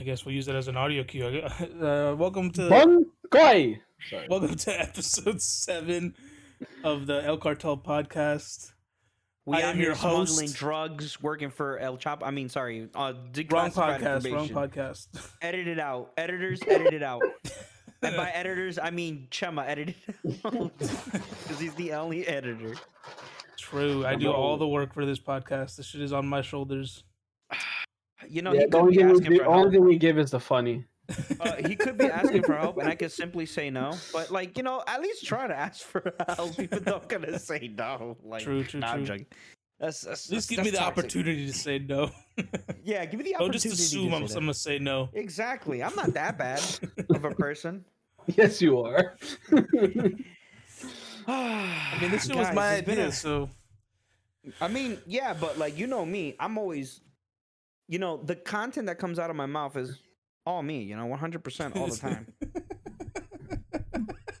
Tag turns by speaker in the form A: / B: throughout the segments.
A: I guess we'll use it as an audio cue. Uh, welcome to
B: Bon Koi. Sorry.
A: welcome to episode seven of the El Cartel podcast.
C: We
A: I am
C: here
A: your host.
C: smuggling drugs, working for El Chapo. I mean, sorry, uh,
A: Wrong podcast. Wrong podcast.
C: Edit it out, editors. Edit it out. and by editors, I mean Txema. Edit it out because he's the only editor.
A: True. I do all the work for this podcast. This shit is on my shoulders.
C: You know,
B: Yeah,
C: he
B: the only,
C: be
B: thing we, the
C: for
B: only
C: help.
B: thing we give is the funny.
C: Uh, he could be asking for help, and I could simply say no. But like, you know, at least try to ask for help, even though I'm gonna say no. Like,
A: True, true,
C: nah,
A: true.
C: joking. That's, that's,
A: At least
C: that's-
A: give me the
C: toxic.
A: opportunity to say no.
C: Yeah, give me the
A: Don't
C: opportunity.
A: just
C: to
A: assume I'm,
C: say
A: I'm gonna say no.
C: Exactly. I'm not that bad of a person.
B: Yes, you are.
A: I mean, this shit was my idea, so
C: I mean, yeah, but like you know me, I'm always, you know, the content that comes out of my mouth is all me. You know, 100 percent all the time.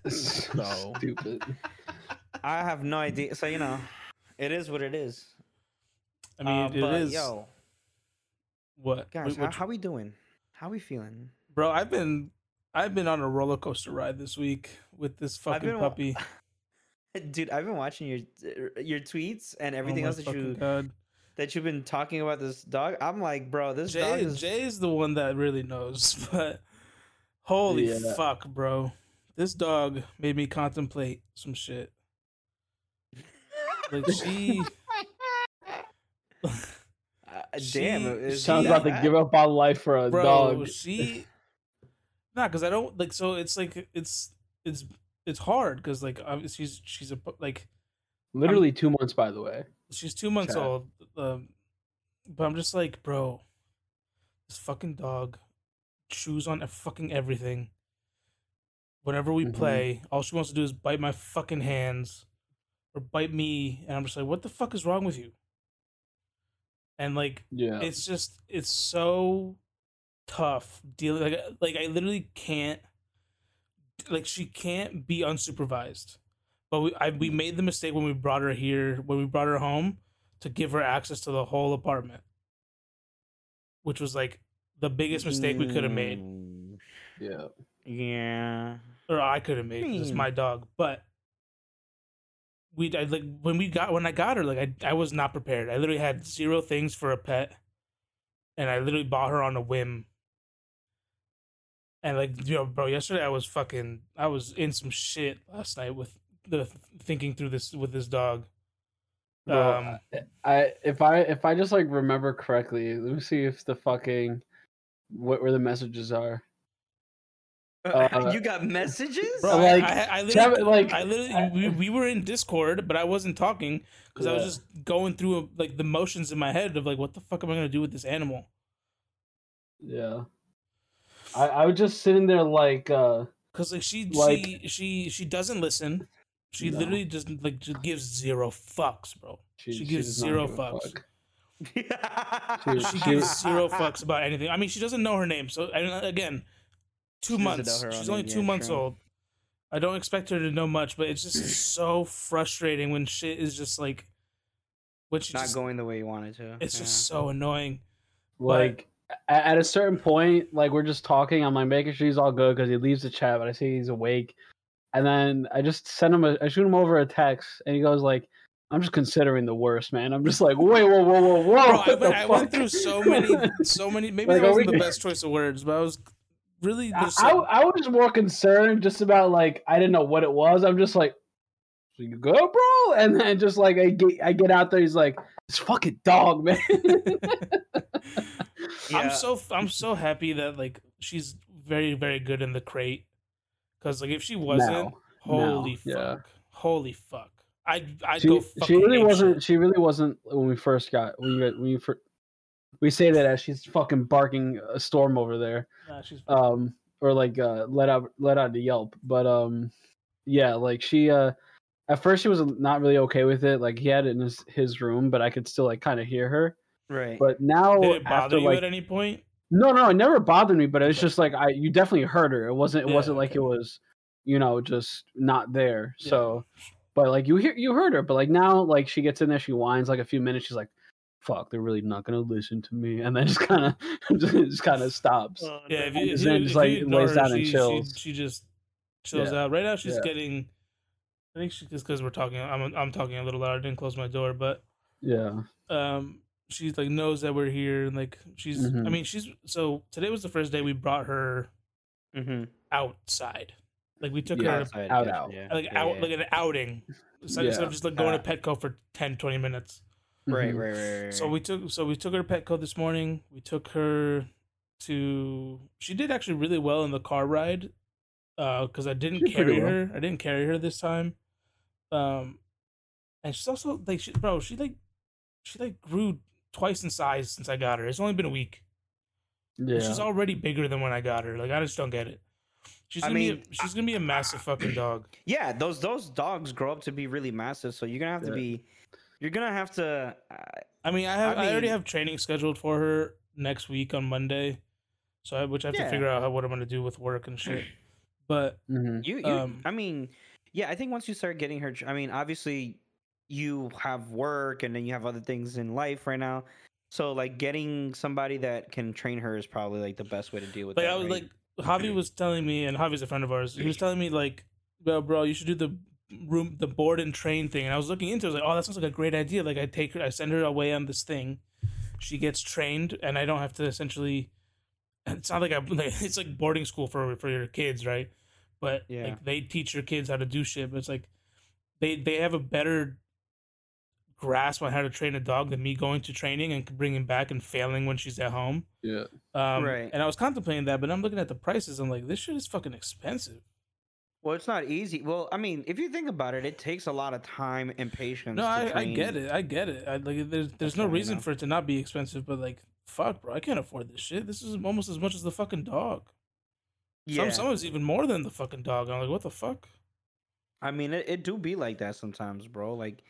B: so stupid.
C: I have no idea. So you know, it is what it is.
A: I mean,
C: Uh,
A: it
C: but,
A: is
C: Yo,
A: what,
C: guys,
A: Wh-
C: how,
A: which-
C: how we doing? How we feeling?
A: bro. I've been, I've been on a roller coaster ride this week with this fucking
C: been
A: puppy.
C: Dude, I've been watching your your tweets and everything
A: oh
C: else that
A: fucking
C: you
A: God.
C: That you've been talking about this dog. I'm like, bro, this dog is
A: Jay is the one that really knows, but holy
B: Yeah.
A: fuck, bro. This dog made me contemplate some shit. Like she,
C: uh,
A: she-
C: damn. Is
B: Sounds
C: he
B: about
C: that
B: to give up on life for a
A: bro,
B: dog.
A: she. Nah, because I don't like. So it's like it's it's it's hard because like she's she's a like
B: Literally two months, by the way.
A: She's two months old. Um, but I'm just like, bro, this fucking dog chews on fucking everything. Whenever we
B: Mhm.
A: play, all she wants to do is bite my fucking hands or bite me, and I'm just like, what the fuck is wrong with you? And like,
B: Yeah.
A: it's just it's so tough dealing like like I literally can't like she can't be unsupervised. But we I, we made the mistake when we brought her here when we brought her home to give her access to the whole apartment, which was like the biggest mistake we could have made,
C: Mm,
B: yeah.
C: Yeah.
A: or I could have made. It's
C: Hmm.
A: my dog, but we I, like when we got when I got her like I I was not prepared. I literally had zero things for a pet, and I literally bought her on a whim. And like yo, bro, yesterday I was fucking I was in some shit last night with the thinking through this with this dog.
B: Bro,
A: Um,
B: I if I if I just like remember correctly, let me see if the fucking what where the messages are. Uh,
C: you got messages?
A: Bro,
B: like,
A: I, I, I
B: Chad-
A: literally,
B: like-
A: I literally, we, we were in Discord, but I wasn't talking because I was just going through like the motions in my head of like, what the fuck am I gonna do with this animal?
B: Yeah. I I was just sitting there like uh
A: Because like she,
B: Like-
A: she, she, she doesn't listen. She
B: No.
A: literally just like just gives zero fucks, bro. She gives
B: does not
A: zero
B: give
A: fucks.
B: fuck.
C: she,
A: She
B: She-
A: gives zero fucks about anything. I mean, she doesn't know her name, so I mean, uh, again, two
C: She
A: months. She's only
C: name,
A: two
C: yeah,
A: months
C: true.
A: old. I don't expect her to know much, but it's just so frustrating when shit is just like, when she
C: Not
A: just,
C: going the way you wanted to.
A: it's
C: yeah.
A: just so annoying.
B: Like a- at a certain point, like we're just talking. I'm like making sure he's all good because he leaves the chat, but I see he's awake. And then I just send him a, I shoot him over a text, and he goes like, "I'm just considering the worst, man." I'm just like, "Wait, whoa, whoa, whoa, whoa!"
A: Bro, I,
B: what
A: went- I went through so many, so many. Maybe
B: Like,
A: that wasn't
B: we-
A: the best choice of words, but I was really
B: I, I, I was more concerned just about like I didn't know what it was. I'm just like, "So you good, bro?" And then just like I get I get out there, he's like, "This fucking dog, man."
A: I'm so I'm so happy that like she's very very good in the crate. Because like if she wasn't,
B: Now.
A: holy
B: Now, yeah.
A: fuck, holy fuck, I I
B: she,
A: go.
B: she really wasn't
A: shit.
B: she really wasn't when we first got when you got- when you first we say that as she's fucking barking a storm over there
A: Nah, she's
B: um or like uh let out let out the yelp but um yeah like she uh at first she was not really okay with it like he had it in his, his room but i could still like kind of hear her
C: right.
B: but now
A: Did it bother
B: after
A: you
B: like
A: at any point?
B: No no it never bothered me but it's just like i you definitely heard her it wasn't it
A: Yeah,
B: wasn't like
A: okay.
B: it was you know just not there
A: Yeah.
B: so but like you hear you heard her but like now like she gets in there she whines like a few minutes she's like fuck, they're really not gonna listen to me, and then just kind of just kind of stops.
C: Oh,
A: Yeah, if
C: no.
A: you, if
B: Just
A: you,
B: then
A: if
B: just,
A: you
B: like,
A: ignore
B: lays
A: her,
B: down and
A: she,
B: chills.
A: She, she just chills
B: Yeah.
A: out. Right now, she's
B: Yeah.
A: getting. I think she just because we're talking. I'm I'm talking a little loud. I didn't close my door, but
B: Yeah,
A: um, she's like knows that we're here, and like she's. I
B: Mhm.
A: mean, she's so today was the first day we brought her
C: Mhm.
A: outside. Like we took
B: Yeah.
A: her
C: Outside,
B: out,
C: yeah,
B: out.
C: yeah,
A: like
C: yeah,
A: out
C: yeah.
A: like an outing. So instead
B: Yeah.
A: of just like going
C: Uh,
A: to Petco for 10, 20 minutes.
C: Right,
B: Mhm.
C: right, right, right.
A: So we took so we took her to Petco this morning. We took her to she did actually really well in the car ride. Uh because I didn't
B: She
A: carry
B: pretty well.
A: her. I didn't carry her this time. Um and she's also like she, bro, she like she like grew twice in size since I got her. It's only been a week.
B: Yeah,
A: She's already bigger than when I got her. Like I just don't get it. She's gonna be
C: mean,
A: a, she's gonna be a massive fucking dog.
C: yeah, those those dogs grow up to be really massive, so you're gonna have to
B: Yeah.
C: be, you're gonna have to. Uh,
A: I mean, I have I, already have training scheduled for her next week on Monday, so I, which I have
C: Yeah.
A: to figure out how, what I'm gonna do with work and shit. But
B: Mhm.
C: You, you
A: Um,
C: I mean, yeah, I think once you start getting her, I mean, obviously, you have work and then you have other things in life right now. So like getting somebody that can train her is probably like the best way to deal with
A: like
C: that.
A: I was
C: right?
A: like Javi was telling me, and Javi's a friend of ours. He was telling me like, bro, bro, you should do the room, the board and train thing. And I was looking into. it. I was like, oh, that sounds like a great idea. Like I take her, I send her away on this thing. She gets trained, and I don't have to essentially. It's not like I. Like, it's like boarding school for for your kids, right? But
C: Yeah.
A: like they teach your kids how to do shit. But it's like they they have a better grasp on how to train a dog than me going to training and bringing back and failing when she's at home.
B: yeah.
A: Um,
C: Right.
A: And I was contemplating that, but I'm looking at the prices. I'm like, this shit is fucking expensive.
C: well, it's not easy. Well, I mean, if you think about it, it takes a lot of time and patience.
A: No,
C: to
A: I, I get it. I get it. I, like, there's there's no reason
C: though.
A: for it to not be expensive, but like, fuck, bro, I can't afford this shit. This is almost as much as the fucking dog.
C: Yeah,
A: Some some of it's even more than the fucking dog. I'm like, what the fuck?
C: I mean, it, it do be like that sometimes, bro. Like,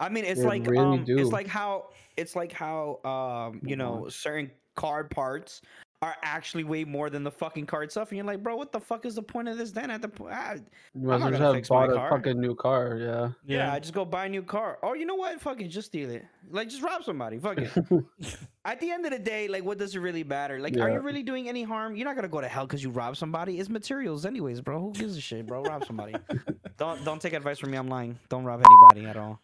C: I mean, it's
B: It
C: like
B: really
C: um,
B: do.
C: it's like how it's like how um, you know, certain card parts are actually way more than the fucking card itself, and you're like, bro, what the fuck is the point of this? Then at the point, ah,
B: You might as
C: not gonna
B: just have
C: my
B: bought a
C: car.
B: fucking new car. Yeah.
C: yeah. I just go buy a new car, or you know what, fucking just steal it, like just rob somebody, fuck it. At the end of the day, like, what does it really matter? Like, are you really doing any harm? You're not gonna go to hell because you rob somebody. It's materials, anyways, bro. Who gives a shit, bro? Rob somebody. don't don't take advice from me. I'm lying. Don't rob anybody at all.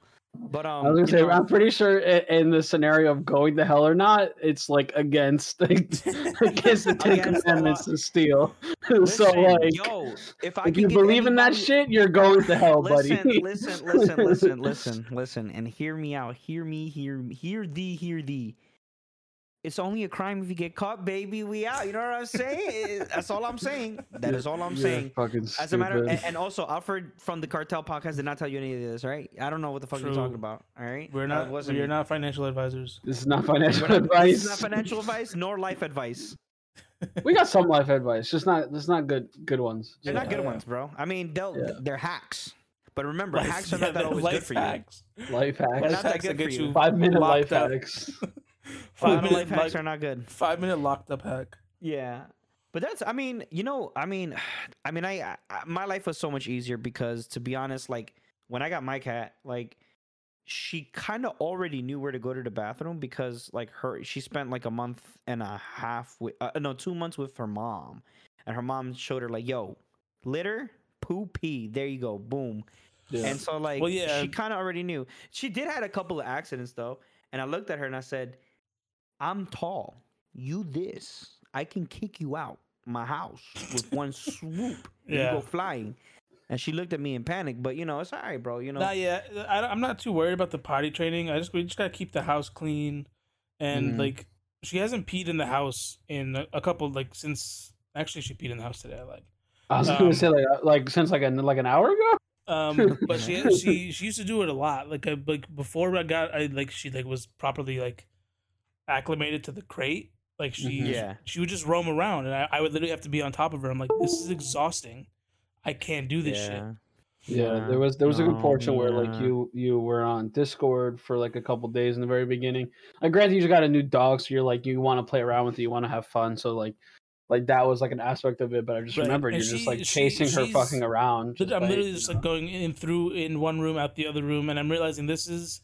C: But um,
B: I was gonna say,
C: know,
B: I'm pretty sure i- in the scenario of going to hell or not, it's like against against the Ten
C: Against the
B: Commandments to steal. so like,
C: yo, if I
B: if you
C: get
B: believe in that shit, you're going to hell,
C: listen,
B: buddy.
C: listen, listen, listen, listen, listen, and hear me out. Hear me, hear me, hear thee, hear thee. It's only a crime if you get caught, baby. We out. You know what I'm saying? That's all I'm saying. That is all I'm
B: You're
C: saying.
B: Fucking
C: As a matter,
B: stupid.
C: and, and also Alfred from the Cartel podcast did not tell you any of this, right? I don't know what the fuck you're talking about. All right,
A: We're not
C: wasn't
A: we're not financial advisors.
B: this is not financial
C: not-
B: advice.
C: This is not financial advice nor life advice.
B: we got some life advice, just not. It's not good. Good ones.
C: They're not
A: Yeah.
C: good ones, bro. I mean, they'll
B: Yeah.
C: they're hacks. But remember,
A: Life-
C: hacks are
A: yeah,
C: not that always good
A: life
C: for you.
A: hacks.
B: Life
C: They're
B: hacks.
C: not
A: Life
C: that
A: hacks
C: good
A: that
C: for you.
A: you
B: Five minute life
A: up.
B: hacks.
A: Five minute
C: life hacks
A: like,
C: are not good.
A: five minute locked up hack.
C: Yeah. But that's I mean, you know, I mean, I mean I, I my life was so much easier because to be honest, like when I got my cat, like she kind of already knew where to go to the bathroom because like her she spent like a month and a half with uh, no, 2 months with her mom. And her mom showed her like, "Yo, litter, poo, pee. There you go. Boom."
B: Yeah.
C: And so like
A: Well, yeah.
C: she kind of already knew. She did had a couple of accidents though, and I looked at her and I said, "I'm tall. You this. I can kick you out my house with one swoop.
A: Yeah.
C: You go flying." And she looked at me in panic, but you know it's all right, bro. You know,
A: Nah, yeah, I, I'm not too worried about the potty training. I just we just gotta keep the house clean, and
B: Mhm.
A: like she hasn't peed in the house in a, a couple like since actually she peed in the house today. I like,
B: I was
A: um,
B: gonna say like uh, like since like an like an hour ago.
A: um, but she she she used to do it a lot. Like I like before I got I like she like was properly like acclimated to the crate. Like she
B: Mhm.
C: Yeah.
A: she would just roam around, and I, I would literally have to be on top of her. I'm like, this is exhausting. I can't do this shit.
B: Yeah, there was there was a good
C: No,
B: portion where like you you were on Discord for like a couple days in the very beginning. Like granted, you just got a new dog, so you're like you want to play around with it, you want to have fun. So like like that was like an aspect of it. But I just
A: Right,
B: remembered
A: and
B: you're just
A: she-
B: like
A: she-
B: chasing her fucking around.
A: I'm
B: by,
A: literally
B: you
A: just
B: know.
A: like going in through in one room, out the other room, and I'm realizing this is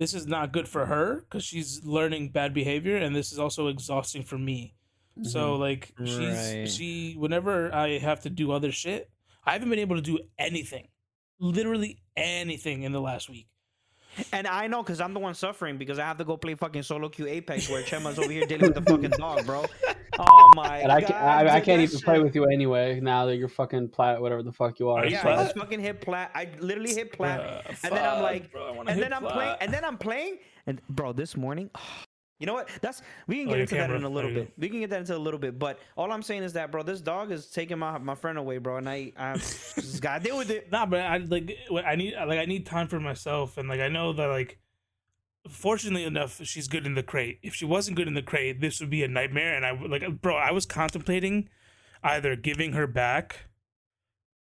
A: this is not good for her because she's learning bad behavior, and this is also exhausting for me. So mm-hmm. like
C: Right.
A: she's she whenever I have to do other shit, I haven't been able to do anything, literally anything in the last week.
C: And I know because I'm the one suffering because I have to go play fucking solo queue Apex where Txema's over here dealing with the fucking dog, bro. Oh my
B: And I,
C: god.
B: can, I, I can't
C: that
B: even play with you anyway now that you're fucking plat, whatever the fuck you are.
A: Are you
C: Yeah,
B: so-
C: I just fucking hit plat. I literally hit plat.
A: Bruh,
C: and then I'm like,
A: bro,
C: and
A: hit
C: then I'm playing, and then I'm playing, and bro, this morning, oh, you know what? That's we can
A: Oh,
C: get
A: your
C: into that in a little bit. We can get that into a little bit, but all I'm saying is that, bro, this dog is taking my my friend away, bro, and I I just gotta deal with it.
A: Nah, but I like I need like I need time for myself, and like I know that like, fortunately enough, she's good in the crate. If she wasn't good in the crate, this would be a nightmare. And I like, bro, I was contemplating either giving her back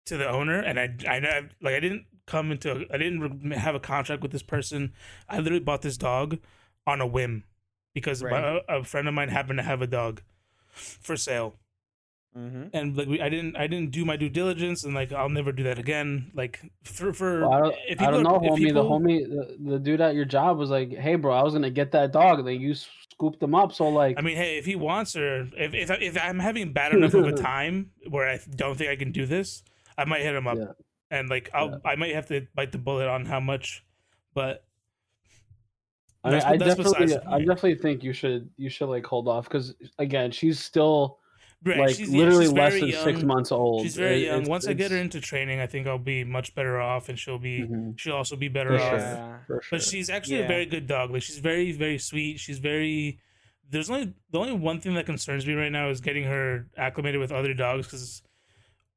A: to the owner, and I I know like I didn't come into I didn't have a contract with this person. I literally bought this dog on a whim because
C: Right.
A: a, a friend of mine happened to have a dog for sale
C: Mm-hmm.
A: and like we, I didn't I didn't do my due diligence and like I'll never do that again. Like for for
B: Well, I don't,
A: if
B: I don't know, homie.
A: people-
B: The homie, the, the dude at your job was like, "Hey, bro, I was gonna get that dog." And then you scooped them up. So like,
A: I mean, hey, if he wants her, if if, if I'm having bad enough of a time where I don't think I can do this, I might hit him up,
B: Yeah.
A: and like I'll
B: Yeah.
A: I might have to bite the bullet on how much, but
B: I, mean,
A: that's-
B: I
A: that's
B: definitely, I definitely think you should, you should like hold off because again, she's still
A: right,
B: like
A: she's,
B: literally
A: she's
B: less
A: very
B: than six months old.
A: She's very
B: It-
A: young.
B: it's-
A: Once I get her into training, I think I'll be much better off, and she'll be
B: Mhm,
A: she'll also be better
B: For
A: off.
B: sure.
C: Yeah.
B: sure.
A: But she's actually a very good dog. Like she's very, very sweet. She's very. There's only the only one thing that concerns me right now is getting her acclimated with other dogs because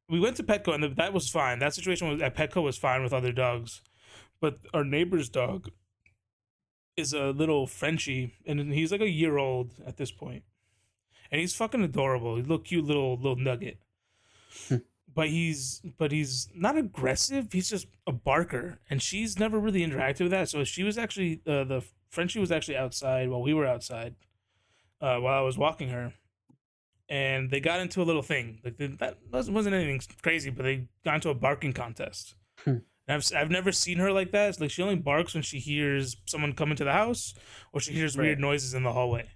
A: we went to Petco and that was fine. That situation was at Petco was fine with other dogs, but our neighbor's dog is a little Frenchie and he's like a year old at this point, and he's fucking adorable. He's a little cute little little nugget. But he's but he's not aggressive. He's just a barker, and she's never really interacted with that. So she was actually uh, the Frenchie was actually outside while we were outside, uh, while I was walking her, and they got into a little thing. Like they, that wasn't anything crazy, but they got into a barking contest. I've I've never seen her like that. It's like she only barks when she hears someone come into the house or she hears weird noises in the hallway.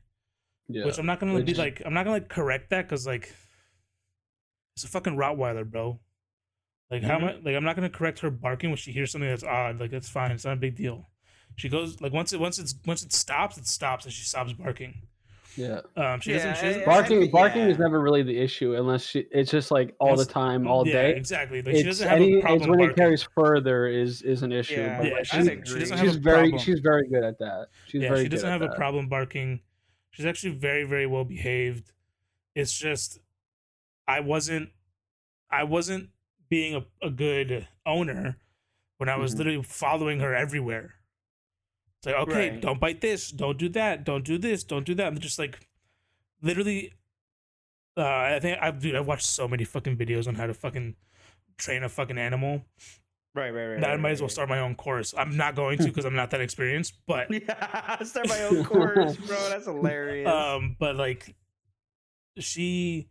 B: yeah.
A: Which I'm not gonna be like I'm not gonna like correct that because like it's a fucking Rottweiler, bro. Like how
C: Mhm.
A: much? Like I'm not gonna correct her barking when she hears something that's odd. Like that's fine. It's not a big deal. She goes like once it once it's once it stops, it stops and she stops barking.
B: Yeah.
A: Um, she doesn't. She doesn't
C: I-
B: Barking,
C: yeah.
B: barking is never really the issue unless she. It's just like all the time, all
A: yeah,
B: day.
A: exactly. Like she doesn't have
B: any,
A: a
B: it's
A: problem
B: when it carries further is is an issue.
C: Yeah,
B: but
A: yeah,
B: like,
A: she
C: I
B: she's,
A: doesn't, she doesn't have
B: she's
A: a
B: very
A: problem.
B: she's very good at that. She's
A: yeah,
B: very
A: she doesn't
B: good
A: have a
B: that.
A: problem barking. She's actually very, very well behaved. It's just I wasn't I wasn't being a, a good owner when I was
B: Mhm.
A: literally following her everywhere. It's like, okay,
C: Right.
A: don't bite this, don't do that, don't do this, don't do that. I'm just like literally uh I think I've dude, I've watched so many fucking videos on how to fucking train a fucking animal
C: Right, right, right.
A: that I
C: right,
A: might as well
C: right.
A: start my own course. I'm not going to because I'm not that experienced, but
C: Yeah, start my own course, bro. That's hilarious.
A: um but like she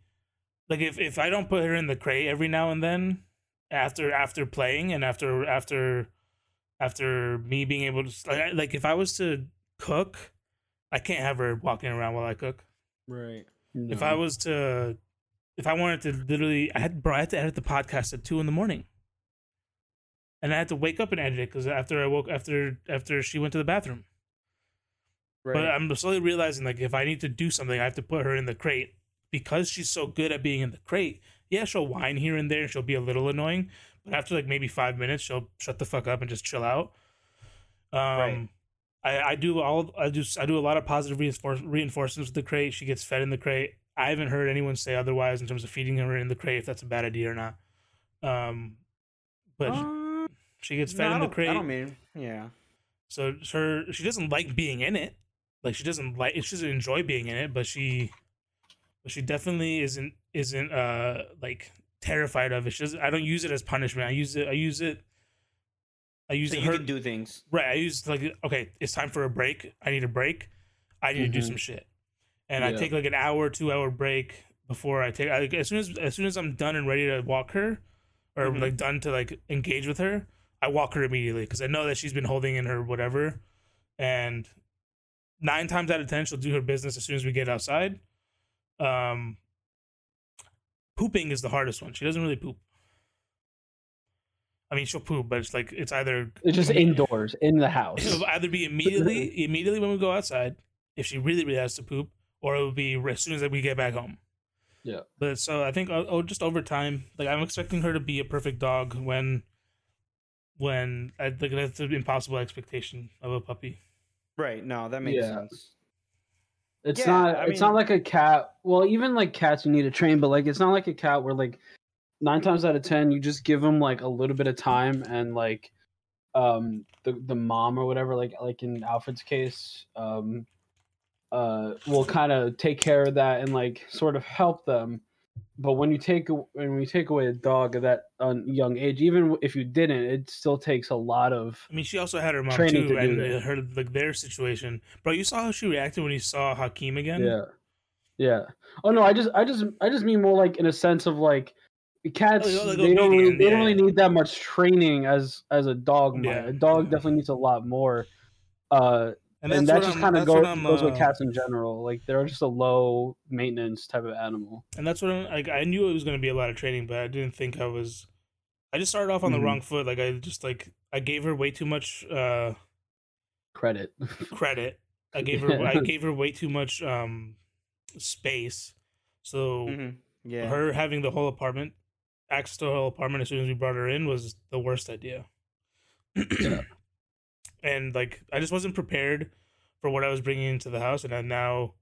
A: like if if i don't put her in the crate every now and then after after playing and after after after me being able to like, like if i was to cook i can't have her walking around while i cook
C: right.
A: if i was to if i wanted to literally i had bro i had to edit the podcast at two in the morning and i had to wake up and edit it because after i woke after after she went to the bathroom
C: Right.
A: but I'm slowly realizing like if I need to do something, I have to put her in the crate because she's so good at being in the crate. Yeah, she'll whine here and there, and she'll be a little annoying, but after like maybe five minutes, she'll shut the fuck up and just chill out. Um,
C: Right.
A: I, I do all I do I do a lot of positive reinforce, reinforcements with the crate. She gets fed in the crate. I haven't heard anyone say otherwise in terms of feeding her in the crate if that's a bad idea or not. Um, but
C: Um,
A: she gets fed
C: I
A: in the crate.
C: I don't mean, yeah.
A: So her she doesn't like being in it. Like she doesn't like she doesn't enjoy being in it, but she but she definitely isn't isn't uh like terrified of it. She doesn't, I don't use it as punishment. I use it I use it I use
C: So
A: it
C: you
A: her,
C: can do things.
A: right. I use like okay, it's time for a break. I need a break. I need to do
B: Mhm.
A: some shit. And I take like an hour, two hour break before I take I, as soon as as soon as I'm done and ready to walk her or
C: Mhm.
A: like done to like engage with her, I walk her immediately because I know that she's been holding in her whatever and nine times out of ten she'll do her business as soon as we get outside. Um, pooping is the hardest one. She doesn't really poop. I mean, she'll poop, but it's like it's either
B: It's just indoors in the house.
A: It'll either be immediately immediately when we go outside, if she really really has to poop, or it will be as soon as we get back home.
B: Yeah.
A: But so I think oh, oh, just over time, like I'm expecting her to be a perfect dog when, when I think that's an impossible expectation of a puppy.
C: Right. No, that makes
B: Yeah.
C: sense.
B: It's
C: Yeah,
B: not.
C: I
B: it's not like a cat. Well, even like cats, you need to train, but like it's not like a cat where like nine times out of ten you just give them like a little bit of time and like um the the mom or whatever like like in Alfred's case um uh will kind of take care of that and like sort of help them. But when you take when you take away a dog at that uh, young age, even if you didn't, it still takes a lot of
A: I mean, she also had her mom
B: Training
A: too,
B: to
A: and
B: that.
A: her like their situation. Bro, you saw how she reacted when he saw Hakeem again.
B: Yeah. Yeah. Oh no, I just I just I just mean more like in a sense of like cats
A: Oh, like
B: they don't really, they don't
A: yeah.
B: really need that much training as as a dog might.
A: Yeah,
B: A dog definitely needs a lot more. Uh and, that
A: what
B: just kind of goes,
A: I'm,
B: goes with
A: uh,
B: cats in general. Like they're just a low maintenance type of animal.
A: and that's what I'm, like I knew it was going to be a lot of training, but I didn't think I was. I just started off on
B: Mhm.
A: the wrong foot. Like I just like I gave her way too much uh
B: Credit.
A: credit. I gave her I gave her way too much um space. So
C: Mhm. Yeah.
A: her having the whole apartment, access to the whole apartment as soon as we brought her in was the worst idea. And like I just wasn't prepared for what I was bringing into the house, and I now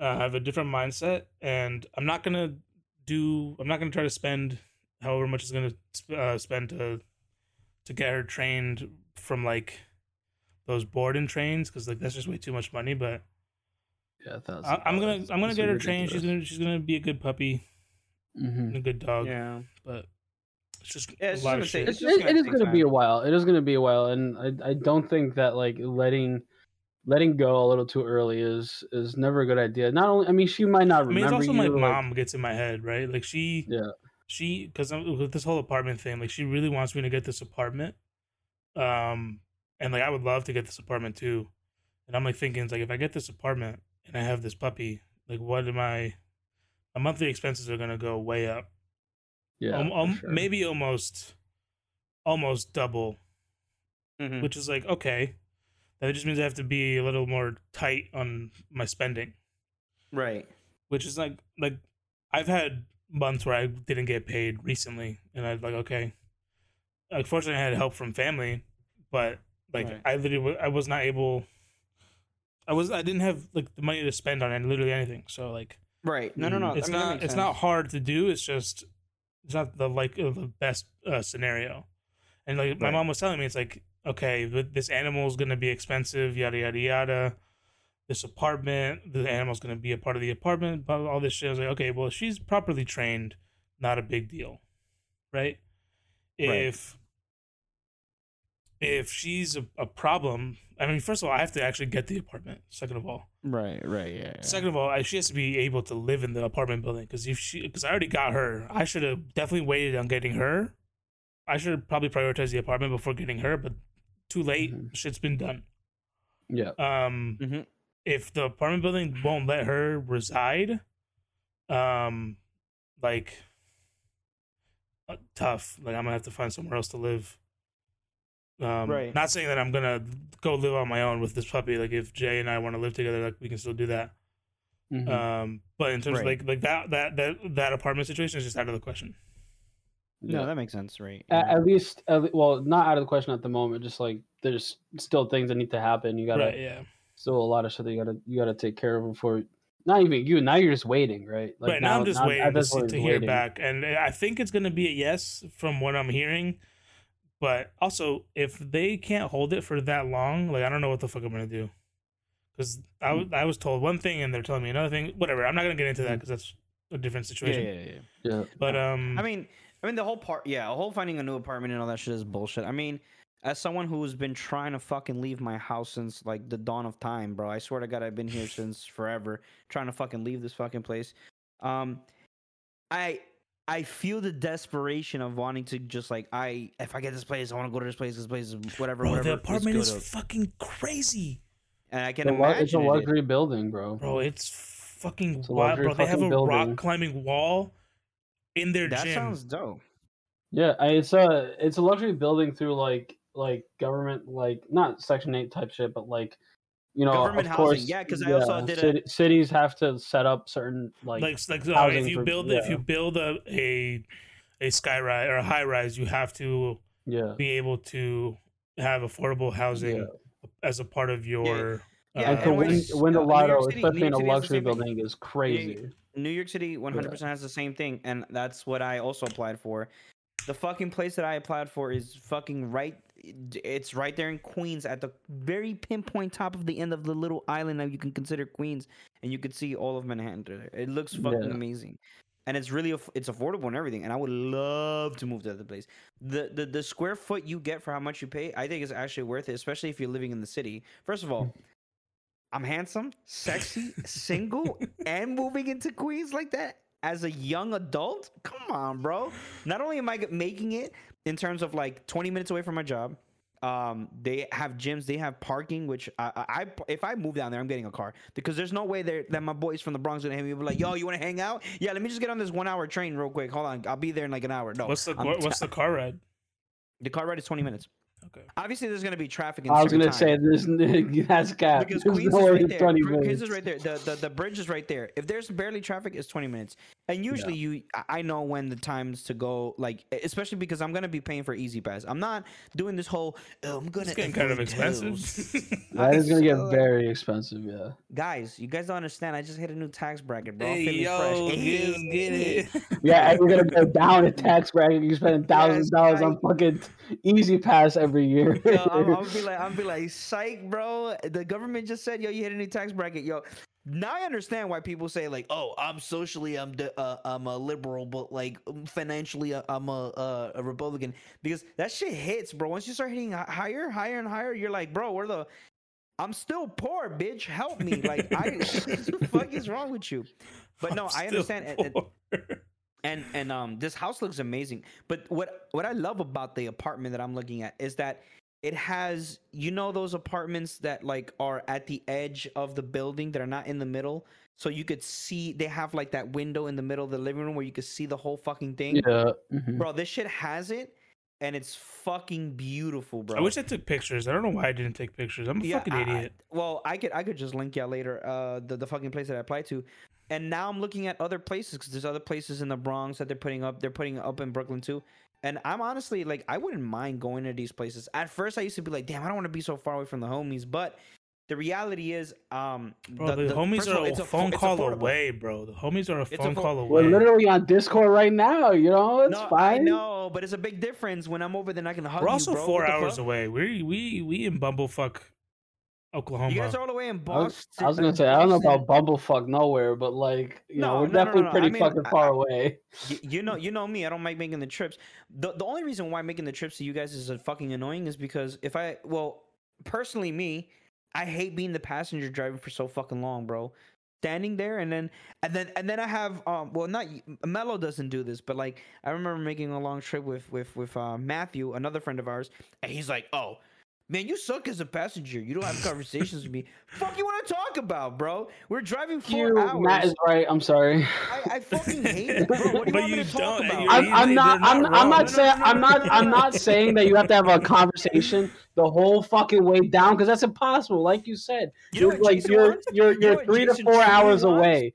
A: uh, have a different mindset. And I'm not gonna do. I'm not gonna try to spend however much is gonna sp- uh, spend to to get her trained from like those board and trains because like that's just way too much money. But
B: yeah,
A: I, I'm gonna I'm gonna get her trained. She's gonna she's gonna be a good puppy
B: hmm
A: and a good dog.
C: yeah.
A: But it's just
C: Yeah,
A: a
C: it's
A: lot
C: gonna
A: of shit.
C: it's
B: It, it, it is going to be a while. It is going to be a while, and I I don't think that like letting letting go a little too early is is never a good idea. Not only I mean she might not
A: I mean,
B: remember
A: it's also
B: you.
A: my
B: like-
A: mom gets in my head, right? Like she,
B: Yeah.
A: she, because with this whole apartment thing, like she really wants me to get this apartment, um, and like I would love to get this apartment too, and I'm like thinking, it's like if I get this apartment and I have this puppy, like what am I? My monthly expenses are gonna go way up,
B: yeah,
A: um, um,
B: sure.
A: maybe almost, almost double,
C: Mhm.
A: which is like okay, that just means I have to be a little more tight on my spending.
C: Right.
A: which is like like I've had months where I didn't get paid recently, and I was like, okay. Unfortunately, I had help from family, but like
C: Right.
A: I literally I was not able. I was I didn't have like the money to spend on any, literally anything. So like
C: Right. No, no, no.
A: it's
C: I mean,
A: not it's
C: sense.
A: not hard to do. It's just it's not the like uh, the best uh, scenario. And like my
C: Right.
A: mom was telling me, it's like okay, th- this animal is gonna be expensive, yada yada yada. This apartment, the animal's gonna be a part of the apartment, but all this shit. I was like, okay, well, she's properly trained, not a big deal? Right. If if she's a, a problem, I mean, first of all, I have to actually get the apartment. Second of all,
C: Right. Right. Yeah. yeah.
A: Second of all, I, she has to be able to live in the apartment building because if she, because I already got her, I should have definitely waited on getting her. I should probably prioritize the apartment before getting her, but too late.
B: Mhm.
A: Shit's been done.
B: yeah,
A: Um,
C: Mhm.
A: if the apartment building won't let her reside, um, like, uh, tough. Like I'm gonna have to find somewhere else to live. Um,
C: Right.
A: Not saying that I'm gonna go live on my own with this puppy. Like if Jay and I want to live together, like we can still do that.
B: Mhm.
A: Um, but in terms
C: Right.
A: of like like that that that that apartment situation is just out of the question.
B: yeah.
C: No, that makes sense. Right.
B: at, at least, at, well, not out of the question at the moment. Just like there's still things that need to happen. You gotta
A: right? Yeah.
B: still a lot of shit that you gotta you gotta take care of before. Not even you. Now you're just waiting, right?
A: right now, I'm just
B: at
A: waiting to,
B: this
A: see,
B: point,
A: to hear
B: waiting.
A: back, and I think it's gonna be a yes from what I'm hearing. But also, if they can't hold it for that long, like I don't know what the fuck I'm gonna do. Because I
B: Hmm.
A: was I was told one thing and they're telling me another thing. Whatever. I'm not gonna get into that
B: Hmm.
A: because that's a different
C: yeah,
A: situation.
C: yeah, yeah.
B: Yeah,
A: But um,
C: I mean, I mean the whole part. Yeah, the whole finding a new apartment and all that shit is bullshit. I mean, as someone who's been trying to fucking leave my house since like the dawn of time, bro. I swear to God, I've been here since forever, trying to fucking leave this fucking place. Um, I. I feel the desperation of wanting to just like I if I get this place, I want to go to this place, this place, whatever,
A: Bro,
C: whatever.
A: the apartment is
C: good
A: fucking crazy.
C: and I can
B: It's a
C: imagine
B: it's a
C: it is.
B: luxury building, bro.
A: Bro, it's fucking
B: It's
A: wild, bro. They have a
B: fucking
A: rock climbing wall in their
C: That
A: gym.
C: sounds dope.
B: Yeah, I- it's a it's a luxury building through like like government like not Section Eight type shit, but like you know
C: Government
B: of
C: housing,
B: course,
C: yeah, 'cause I also did a-
B: cities have to set up certain like,
A: like like uh, if you
B: for-
A: build if you build a a a sky rise or a high rise, you have to
B: yeah
A: be able to have affordable housing
B: yeah.
A: as a part of your.
C: Yeah,
A: uh,
B: and to
C: and when-
B: win, win the
C: New
B: lotto,
C: City-
B: especially in a
C: City has the
B: luxury
C: same thing.
B: building, is crazy.
C: New York City 100% has the same thing, and that's what I also applied for. The fucking place that I applied for is fucking right. It's right there in Queens, at the very pinpoint top of the end of the little island that you can consider Queens, and you can see all of Manhattan. through there. It looks fucking
B: Yeah.
C: amazing, and it's really it's affordable and everything. And I would love to move to the place. The, the the square foot you get for how much you pay, I think is actually worth it, especially if you're living in the city. First of all. Hmm. I'm handsome, sexy, single, and moving into Queens like that as a young adult. Come on, bro. Not only am I making it in terms of like 20 minutes away from my job, um, they have gyms, they have parking. Which I, I, if I move down there, I'm getting a car because there's no way there that my boys from the Bronx gonna hit me be like, "Yo, you want to hang out? Yeah, let me just get on this one hour train real quick. Hold on, I'll be there in like an hour." No,
A: what's the
C: I'm
A: what's
C: t-
A: the car ride?
C: the car ride is 20 minutes.
A: Okay.
C: Obviously, there's gonna be traffic. In
B: I was gonna say this that's cap.
C: Because Queens
B: no
C: is right there.
B: 20
C: Queens
B: minutes.
C: is right there. The, the the bridge is right there. If there's barely traffic, it's 20 minutes. And usually you I- I know when the times to go like especially because I'm gonna be paying for E-ZPass. I'm not doing this whole oh, I'm gonna
A: It's getting kind of
C: avoid
A: expensive.
C: tolls."
B: That is gonna get very expensive. Yeah.
C: Guys, you guys don't understand. I just hit a new tax bracket, bro. I'm
A: hey
C: feeling
A: yo,
C: fresh.
A: get, get it.
B: Yeah, and you're gonna go down a tax bracket. You're spending thousands of dollars on fucking E-ZPass every year.
C: Yo, I'm, I'm be like, I'm be like, psych, bro. The government just said, yo, you hit a new tax bracket, yo. Now I understand why people say like, oh, I'm socially, I'm de- uh, I'm a liberal, but like um, financially, uh, I'm a, uh, a Republican because that shit hits, bro. Once you start hitting higher, higher, and higher, you're like, bro, where the I'm still poor, bitch. Help me. Like, I what the fuck is wrong with you? But no,
A: I'm
C: I understand. and- and-
A: poor.
C: and and um this house looks amazing but what what i love about the apartment that i'm looking at is that it has you know those apartments that like are at the edge of the building that are not in the middle so you could see they have like that window in the middle of the living room where you could see the whole fucking thing
B: yeah. mhm.
C: bro this shit has it and it's fucking beautiful bro
A: I wish I took pictures. I don't know why I didn't take pictures. I'm a fucking
C: I- I-
A: idiot.
C: well, I could I could just link y'all later. Uh, the the fucking place that I applied to, and now I'm looking at other places because there's other places in the Bronx that they're putting up. They're putting up in Brooklyn too. And I'm honestly like I wouldn't mind going to these places. At first, I used to be like, damn, I don't want to be so far away from the homies. But the reality is, um,
A: Bro, the, homies
C: first of all,
A: are a
C: it's affo-
A: phone
C: it's
A: call
C: affordable.
A: away, bro. The homies are a
C: It's
A: phone
C: affo-
A: call away.
B: We're literally on Discord right now. You know, it's
C: no,
B: fine.
C: I know, but it's a big difference when I'm over there and I can hug
A: We're
C: you,
A: also
C: bro.
A: four
C: What the
A: hours
C: fuck?
A: away. We we we in Bumblefuck, Oklahoma.
C: You guys are all the way in
B: I was,
C: Boston.
B: I was gonna say I don't know about Bumblefuck nowhere, but like you
C: No,
B: know, we're
C: no, no, no,
B: definitely
C: no. I
B: pretty
C: mean,
B: fucking
C: I-
B: far
C: I-
B: away.
C: You know, you know me. I don't like making the trips. The the only reason why I'm making the trips to you guys is uh, fucking annoying is because if I well, personally me, I hate being the passenger driving for so fucking long, bro. Standing there and then and then and then I have um well not Mello doesn't do this, but like I remember making a long trip with with with uh, Matthew, another friend of ours, and he's like, oh. Man, you suck as a passenger. You don't have conversations with me. Fuck you want to talk about, bro? We're driving four
B: You,
C: hours.
B: Matt is right. I'm sorry.
C: I, I fucking hate it, bro. What do you
A: But
C: want me
A: you
C: to talk
A: don't, and
C: about?
A: you're-
B: I'm, I'm not.
A: not
B: I'm, I'm not
A: No, no,
B: saying. I'm not. I'm not saying that you have to have a conversation the whole fucking way down because that's impossible. Like you said,
C: you
B: you're
C: what
B: like
C: Jason
B: you're
C: wants?
B: you're
C: You know
B: you're three to four
C: truly
B: hours
C: wants?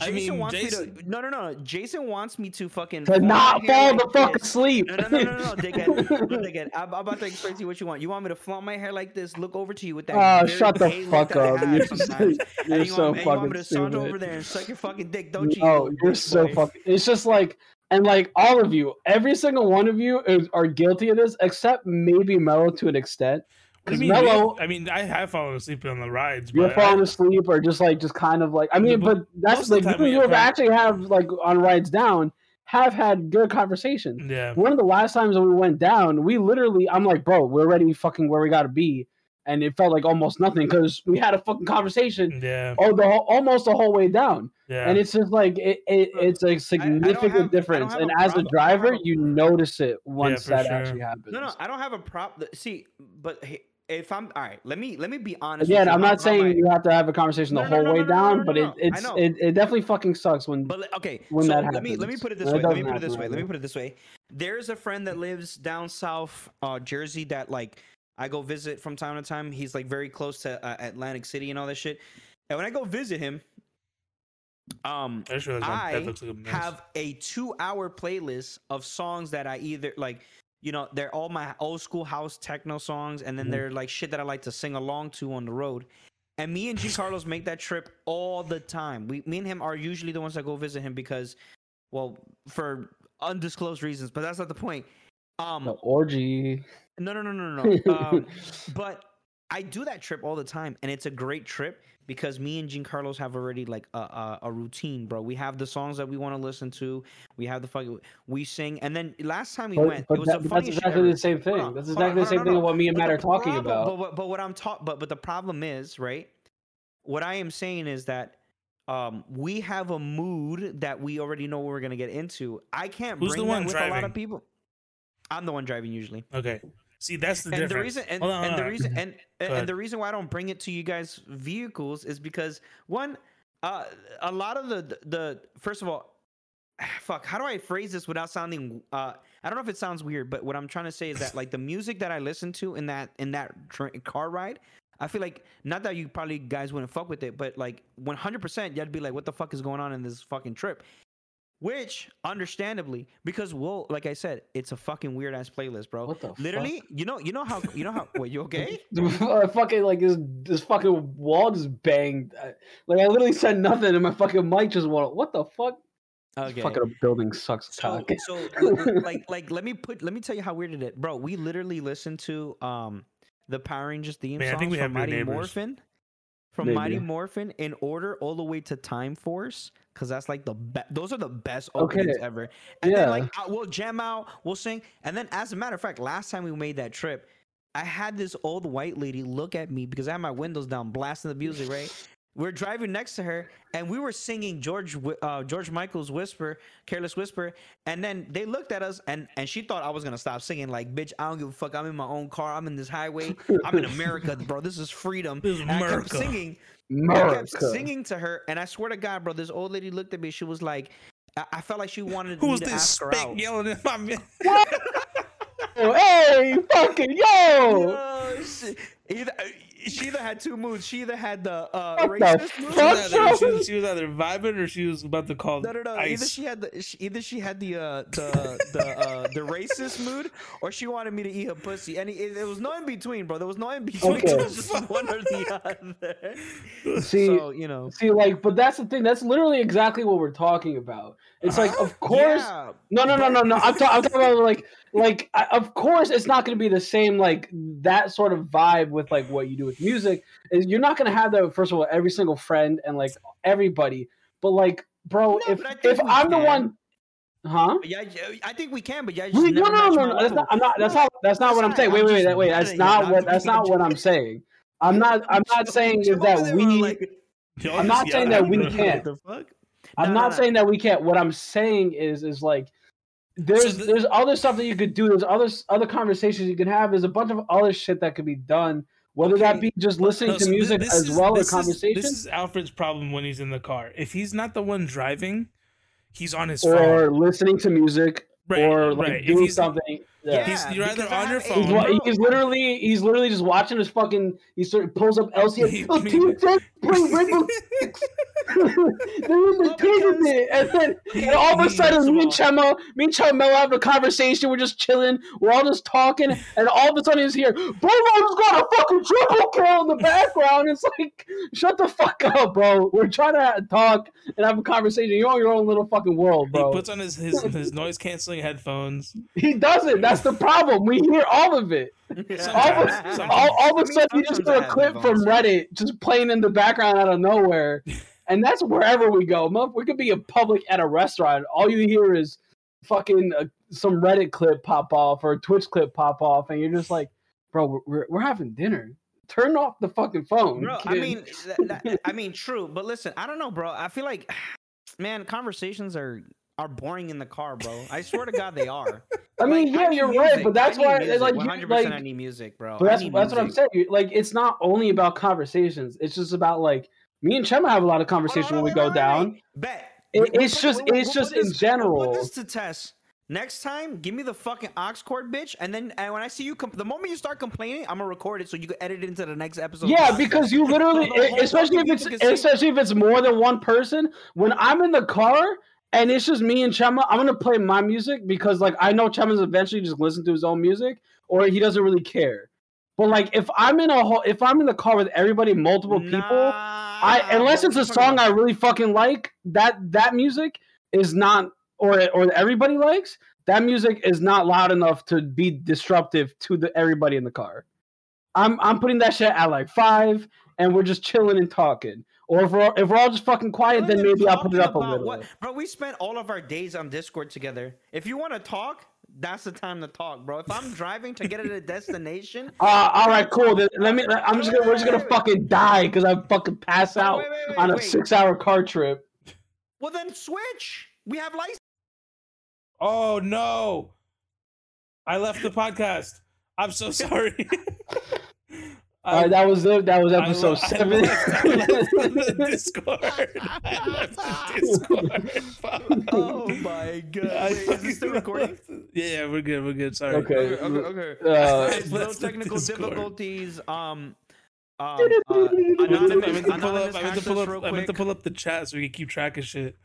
B: Away
A: I
C: Jason
A: mean,
C: wants me to. No, no, no. Jason wants me to fucking
B: to not
C: my hair
B: fall the
C: like
B: fuck
C: this.
B: asleep.
C: No, no, no, no, no, dickhead. No, dickhead. I'm, I'm about to explain to you what you want. You want me to flaunt my hair like this, look over to you with that.
B: Oh,
C: very
B: shut the fuck up! You're,
C: sometimes.
B: you're
C: and you
B: so
C: want, and you want me to saunter over there and suck your fucking dick, don't you? you
B: No, you're so fucking. It's just like, and like all of you, every single one of you is, are guilty of this, except maybe Mello to an extent.
A: What do you mean?
B: Mello,
A: We- I mean, I have fallen asleep on the rides,
B: you're falling
A: I,
B: asleep or just like just kind of like I mean,
A: but
B: but that's
A: most of the
B: like
A: time
B: people who have
A: have-
B: actually have like on rides down have had good conversation.
A: yeah.
B: One of the last times that we went down, we literally, I'm like, bro, we're ready, fucking where we gotta be, and it felt like almost nothing because we had a fucking conversation.
A: Yeah,
B: Oh, the whole, almost the whole way down,
A: yeah.
B: and it's just like it, it it's a significant
C: have- I don't
B: difference. And
C: a
B: as a
C: problem- I
B: driver,
C: a-
B: you notice it once
A: for
B: that
A: sure.
B: actually happens.
C: No, no, I don't have a prop. See, but he- if I'm all right, let me let me be honest.
B: Again,
C: with you
B: I'm not saying
C: my-
B: you have to have a conversation the
C: No, no,
B: whole
C: no,
B: way
C: no, no,
B: down,
C: no,
B: but
C: no,
B: it it's it, it definitely fucking sucks when
C: But okay,
B: when
C: so
B: that
C: let me let me put it this
B: When
C: way.
B: it
C: Let me put it this
B: happen
C: way. Let me put it this way. There's a friend that lives down south, uh, Jersey, that like I go visit from time to time. He's like very close to uh, Atlantic City and all that shit. And when I go visit him, um,
A: I just realized my
C: I
A: looks like a mess.
C: have a two-hour playlist of songs that I either like. You know, they're all my old school house techno songs, and then
B: Mhm.
C: they're like shit that I like to sing along to on the road. And me and Jean Carlos make that trip all the time. We, me and him are usually the ones that go visit him because, well, for undisclosed reasons. But that's not the point. Um,
B: the orgy.
C: no, no, no, no, no. no. Um, but I do that trip all the time, and it's a great trip because me and Jean Carlos have already like a, a, a routine, bro. We have the songs that we want to listen to. We have the fucking we sing, and then last time we
B: But,
C: went,
B: but
C: it was
B: that-
C: the
B: but that's exactly
C: ever.
B: the same thing.
C: Hold
B: that's
C: hold on,
B: exactly the
C: hold
B: same
C: on,
B: thing
C: no,
B: of what me and
C: But
B: Matt
C: the
B: are talking about.
C: But, but, but what I'm talking, but but the problem is right. What I am saying is that um, we have a mood that we already know what we're gonna get into. I can't
A: Who's the
C: bring
A: one
C: that with a lot of people. I'm the one driving usually
A: Okay. See, that's the
C: and
A: difference.
C: the reason and,
A: on,
C: and the
A: on.
C: reason and, and, the reason why I don't bring it to you guys vehicles is because one uh a lot of the the first of all fuck how do I phrase this without sounding uh I don't know if it sounds weird but what I'm trying to say is that like the music that I listen to in that in that tra- car ride I feel like not that you probably guys wouldn't fuck with it but like 100% you'd be like what the fuck is going on in this fucking trip which understandably because well like I said it's a fucking weird ass playlist bro
B: What the
C: literally you know you know how you know how wait you okay
B: Uh, fucking like this this fucking wall just banged. Like I literally said nothing, and my fucking mic just went. What the fuck? This
C: okay
B: Fucking building sucks.
C: so
B: cock.
C: so l- l- like like let me put let me tell you how weird it is bro we literally listened to um the power rangers theme
A: Man, I
C: songs
A: think we
C: from
A: have new
C: mighty morphin from
B: Maybe.
C: mighty morphin in order all the way to time force because that's like the best those are the best
B: Okay,
C: ever and then like
B: yeah.
C: we'll jam out we'll sing and then as a matter of fact last time we made that trip i had this old white lady look at me because i had my windows down blasting the music right we're driving next to her and we were singing george uh, george michael's whisper careless whisper and then they looked at us and and she thought i was gonna stop singing like bitch i don't give a fuck i'm in my own car i'm in this highway i'm in america bro this is freedom
A: This is
C: and i kept singing.
A: America.
C: singing I kept singing to her, and I swear to God, bro, this old lady looked at me. She was like, I, I felt like she wanted
A: Who's
C: me to
A: this
C: ask her out.
A: yelling at my man?
B: Oh, hey, fucking yo!
C: Yo, she, either, she either had two moods. She either had the uh,
B: What the
C: racist mood.
A: She was, either, she, she was either vibing or she was about to call
C: No, no, no.
A: ice.
C: Either she had the she, either she had the uh, the the uh, the racist mood, or she wanted me to eat her pussy. And it, it was no in between, bro. There was no in between.
B: Okay.
C: It was just one or the other.
B: See,
C: so you know,
B: see, like, but that's the thing. That's literally exactly what we're talking about. It's like, of course,
C: Yeah,
B: No, no, no, no, no. I'm, ta- I'm talking about like, like, I, of course, it's not going to be the same like that sort of vibe with like what you do with music. Is you're not going to have that. First of all, every single friend and like everybody. But like, bro,
C: No,
B: if if i'm the one, huh?
C: yeah, yeah, I think we can, but yeah,
B: We- No, no, no, no. That's not. I'm not. That's not. That's not what I'm saying. Wait, wait, wait. Wait. That's not what. That's not what I'm saying. I'm not. I'm not saying is that we. I'm not saying that we can't.
C: the fuck?
B: I'm
C: No, no,
B: not saying that we can't. What I'm saying is, is like, there's
A: the-
B: there's other stuff that you could do. There's other other conversations you can have. There's a bunch of other shit that could be done. Whether that be just listening
A: No,
B: to
A: so
B: music as
A: is-
B: well as conversation,
A: Is, this is Alfred's problem when he's in the car. If he's not the one driving, he's on his phone.
B: or
A: phone.
B: listening to music,
A: Right,
B: or like
A: right.
B: Doing something. Yeah.
A: He's- you're either on your
C: have
A: phone-
B: He's, wa- he's literally he's literally just watching his fucking he sort of pulls up LCD.
A: He-
B: Oh,
A: he-
B: Tuesday playing Rainbow Six. They're in the
C: Well,
B: tournament, and then
A: He-
B: and all of a sudden, me and
C: first
B: Txema, me and Txema have a conversation. We're just chilling. We're all just talking, and all of a sudden, he's here. Bro, just got a fucking triple kill in the background. It's like, shut the fuck up, bro. We're trying to talk and have a conversation. You're on your own little fucking world, bro.
A: He puts on his his, his noise canceling headphones.
B: He doesn't. That's the problem. We hear all of it. All of, a- all, all of
C: I
B: a
C: mean,
B: sudden, you just
C: sometimes I
B: hear a clip from. Reddit just playing in the background out of nowhere, and that's wherever we go. We could be in public at a restaurant. All you hear is fucking uh, some Reddit clip pop off or a Twitch clip pop off, and you're just like, "Bro, we're we're, we're having dinner. turn off the fucking phone.
C: bro. I mean, that, that- I mean, true. But listen, I don't know, bro. I feel like, man, conversations are are boring in the car, bro. I swear to God, they are.
B: I mean,
C: Like,
B: yeah,
C: need
B: you're
C: music.
B: right, but that's
C: I
B: why,
C: music.
B: like,
C: 100%
B: like,
C: I need music, bro.
B: but that's that's what I'm saying. Like, it's not only about conversations. It's just about like me and Txema have a lot of conversation when we go down.
C: Bet.
B: It-
C: we'll
B: it's just-
C: we'll-
B: it's
C: we'll
B: just in
C: this-
B: general.
C: Put this to test. Next time, give me the fucking aux cord, bitch, and then and when I see you, comp- the moment you start complaining, I'm gonna record it so you can edit it into the next episode.
B: Yeah, because you literally,
C: So the whole
B: especially if it's
C: people can see-
B: especially if it's more than one person. When I'm in the car and it's just me and Txema, I'm gonna play my music because like I know Txema's eventually just listen to his own music or he doesn't really care. But like if I'm in a whole, if I'm in the car with everybody, multiple people, I unless it's a
C: what you talking
B: song I really fucking like, that that music is not or or everybody likes. That music is not loud enough to be disruptive to the everybody in the car. I'm I'm putting that shit at like five, and we're just chilling and talking. Or if we're if we're all just fucking quiet, then maybe I'll put it up a little.
C: What- Bro, we spent all of our days on Discord together. If you want to talk, that's the time to talk, bro. If I'm driving to get to a destination,
B: Uh, all right, cool. Then let me. I'm just gonna. We're just gonna fucking die because I fucking pass out
C: wait, wait, wait,
B: on a six-hour car trip.
C: well then switch. We have license.
A: Oh no! I left the podcast. I'm so sorry.
B: All right, that was it. That was
A: I
B: episode
A: le- I
B: seven.
A: left- I left the Discord. I left the Discord.
C: Oh my god! Wait, is this still recording?
A: Yeah, yeah, we're good. We're good. Sorry.
B: Okay.
C: Okay, okay, okay.
B: Uh,
C: Guys, little
A: That's the
C: technical
A: Discord.
C: difficulties. Um, um, uh,
B: I
A: I meant to,
C: anonymous,
A: pull up. I meant to pull up. I meant to pull up the chat so we can keep track of shit.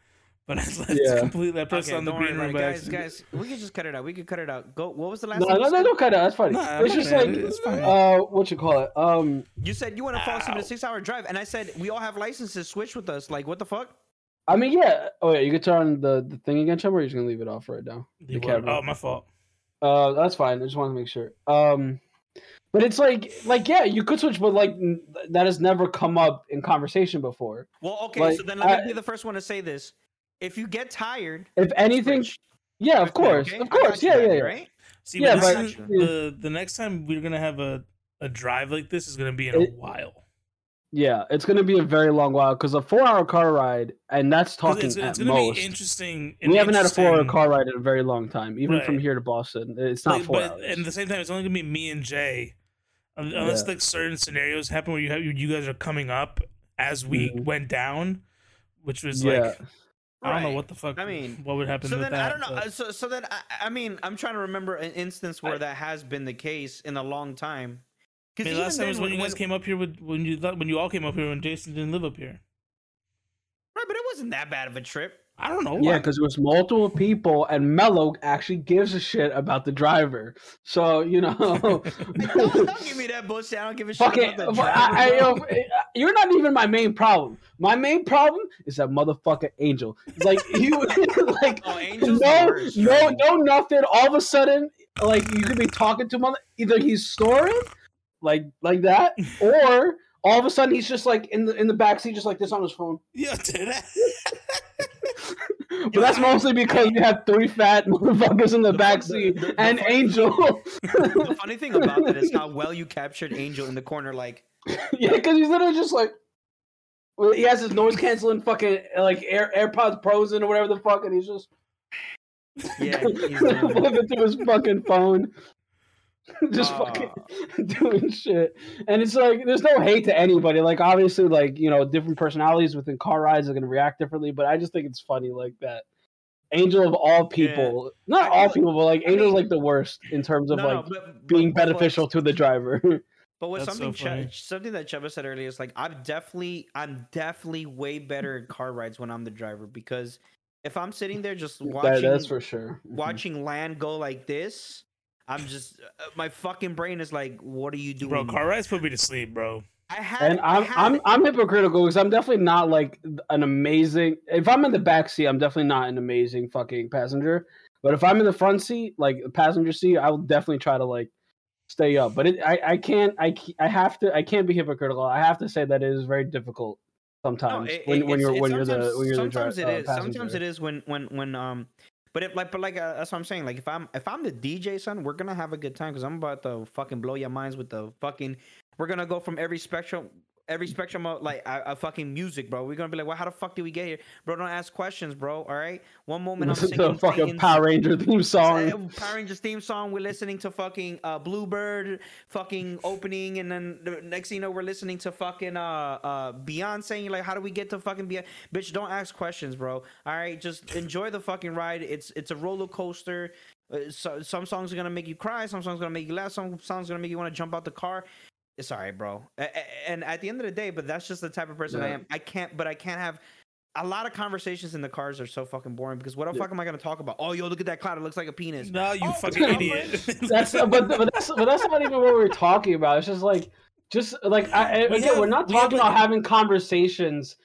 A: But I left
B: Yeah.
A: completely. I pressed
C: Okay,
A: on the green
C: about
A: room
C: guys.
A: accident.
C: Guys, we can just cut it out. We can cut it out. Go. What was the last?
B: no,
C: thing you
B: no, no,
C: said?
B: don't cut it. That's funny.
A: Nah,
B: it's just
A: okay.
B: like,
A: It's fine.
B: uh, what you call it? Um,
C: You said you want to fall asleep in a six-hour drive, and I said we all have licenses. Switch with us. Like, what the fuck?
B: I mean, yeah. Oh, yeah. You could turn on the, the thing again, Chum, or you're just gonna leave it off right now.
A: The
B: camera.
A: Oh, my fault.
B: Uh, that's fine. I just want to make sure. Um, but it's like, like, yeah, you could switch, but like n- that has never come up in conversation before.
C: Well, okay.
B: Like,
C: so then let me
B: I-
C: be the first one to say this. If you get tired,
B: If anything,
C: switch.
B: yeah, of course,
C: okay?
B: of course,
C: you,
B: yeah, yeah, yeah.
C: Right?
A: See,
B: Yeah,
A: but,
B: but-
A: is- the the next time we're gonna have a a drive like this is gonna be in a
B: It-
A: while.
B: Yeah, it's gonna be a very long while because a four-hour car ride, and that's talking
A: It's,
B: at
A: it's gonna
B: most.
A: be interesting.
B: We haven't had a four-hour car ride in a very long time, even from here to Boston. It's not
A: But,
B: four
A: but
B: hours.
A: at the same time, it's only gonna be me and Jay, unless
B: Yeah.
A: like certain scenarios happen where you have you guys are coming up as we
B: Mhm.
A: went down, which was
B: Yeah.
A: like I don't know what the fuck.
C: I mean,
A: what would happen
C: So
A: with
C: then
A: that?
C: I don't know.
A: but-
C: uh, So so then I, I mean I'm trying to remember an instance where
B: I-
C: that has been the case in a long time.
A: I mean, last time was when you guys came up here with when you when you all came up here when Jason didn't live up here.
C: Right, but it wasn't that bad of a trip.
A: I don't know.
B: Yeah, because it was multiple people, and Mello actually gives a shit about the driver. So you know,
C: don't, don't give me that bullshit. I don't give a shit
B: fucking,
C: about the
B: I,
C: driver.
B: I,
C: bro.
B: yo, eh, you're not even my main problem. My main problem is that motherfucker Angel. It's like you, like
C: Oh,
B: no, no, no, nothing. All of a sudden, like you could be talking to mother. Either he's snoring, like like that, or all of a sudden he's just like in the in the backseat, just like this on his phone.
A: yeah, did I?
B: But that's mostly because you have three fat motherfuckers in the
C: The-
B: back
C: the- the-
B: and
C: funny-
B: Angel.
C: the funny thing about that is how well you captured Angel in the corner. Like,
B: yeah, because he's literally just like, well, he has his noise canceling fucking like Air AirPods Pros in or whatever the fuck, and he's just
C: yeah, he's,
B: flipping through his fucking phone, just
C: uh,
B: fucking doing shit. And it's like, there's no hate to anybody. Like, obviously, like you know, different personalities within car rides are gonna react differently, but I just think it's funny like that. Angel of all people, not
C: I
B: all
C: feel-
B: people, but like
C: I
B: Angel's
C: mean-
B: like the worst in terms of
C: no, no,
B: like
C: but-
B: being
C: but- but-
B: beneficial to the driver.
C: But with
A: That's so
C: something
A: funny.
C: Che- something that Txema said earlier is like I'm definitely I'm definitely way better at car rides when I'm the driver because if I'm sitting there just watching
B: that, that's for sure. Mhm.
C: watching land go like this, I'm just uh, my fucking brain is like, what are you doing?
A: Bro, car rides put me to sleep, bro.
C: I had
B: And
C: I
B: I'm
C: had
B: I'm. I'm hypocritical because I'm definitely not like an amazing. If I'm in the back seat, I'm definitely not an amazing fucking passenger. But if I'm in the front seat, like the passenger seat, I will definitely try to like stay up. But it, I I can't I I have to I can't be hypocritical. I have to say that it is very difficult sometimes
C: it-
B: when
C: it-
B: when you're when you're the when you're the dri-
C: sometimes it
B: uh,
C: is sometimes it is when when when um but if like but like uh, that's what i'm saying. Like if i'm if i'm the dj son we're gonna have a good time because i'm about to fucking blow your minds with the fucking we're gonna go from every spectrum every spectrum of like a, a fucking music, bro. We're gonna be like, well, how the fuck did we get here, bro? Don't ask questions, bro. All right. One moment I'm
B: Listen
C: singing
B: the fucking Power Ranger theme song.
C: Power Rangers theme song. We're listening to fucking uh, Bluebird fucking opening, and then the next thing you know, we're listening to fucking uh, uh, Beyonce. You're like, how do we get to fucking Beyonce? Bitch, don't ask questions, bro. All right, just enjoy the fucking ride. It's it's a roller coaster. Uh, so, some songs are gonna make you cry. Some songs are gonna make you laugh. Some songs are gonna make you want to jump out the car. It's alright, bro. A- a- And at the end of the day, but that's just the type of person I am. I can't, but I can't have a lot of conversations in the cars are so fucking boring because what the
B: Yeah.
C: fuck am I gonna talk about? Oh, yo, look at that cloud. It looks like a penis.
A: No, you
C: Oh,
A: fucking idiot.
B: That's but, but that's but that's not even what we're talking about. It's just like just like I, I-
A: We
B: again,
A: have-
B: we're not
A: we have,
B: talking
A: like-
B: about having conversations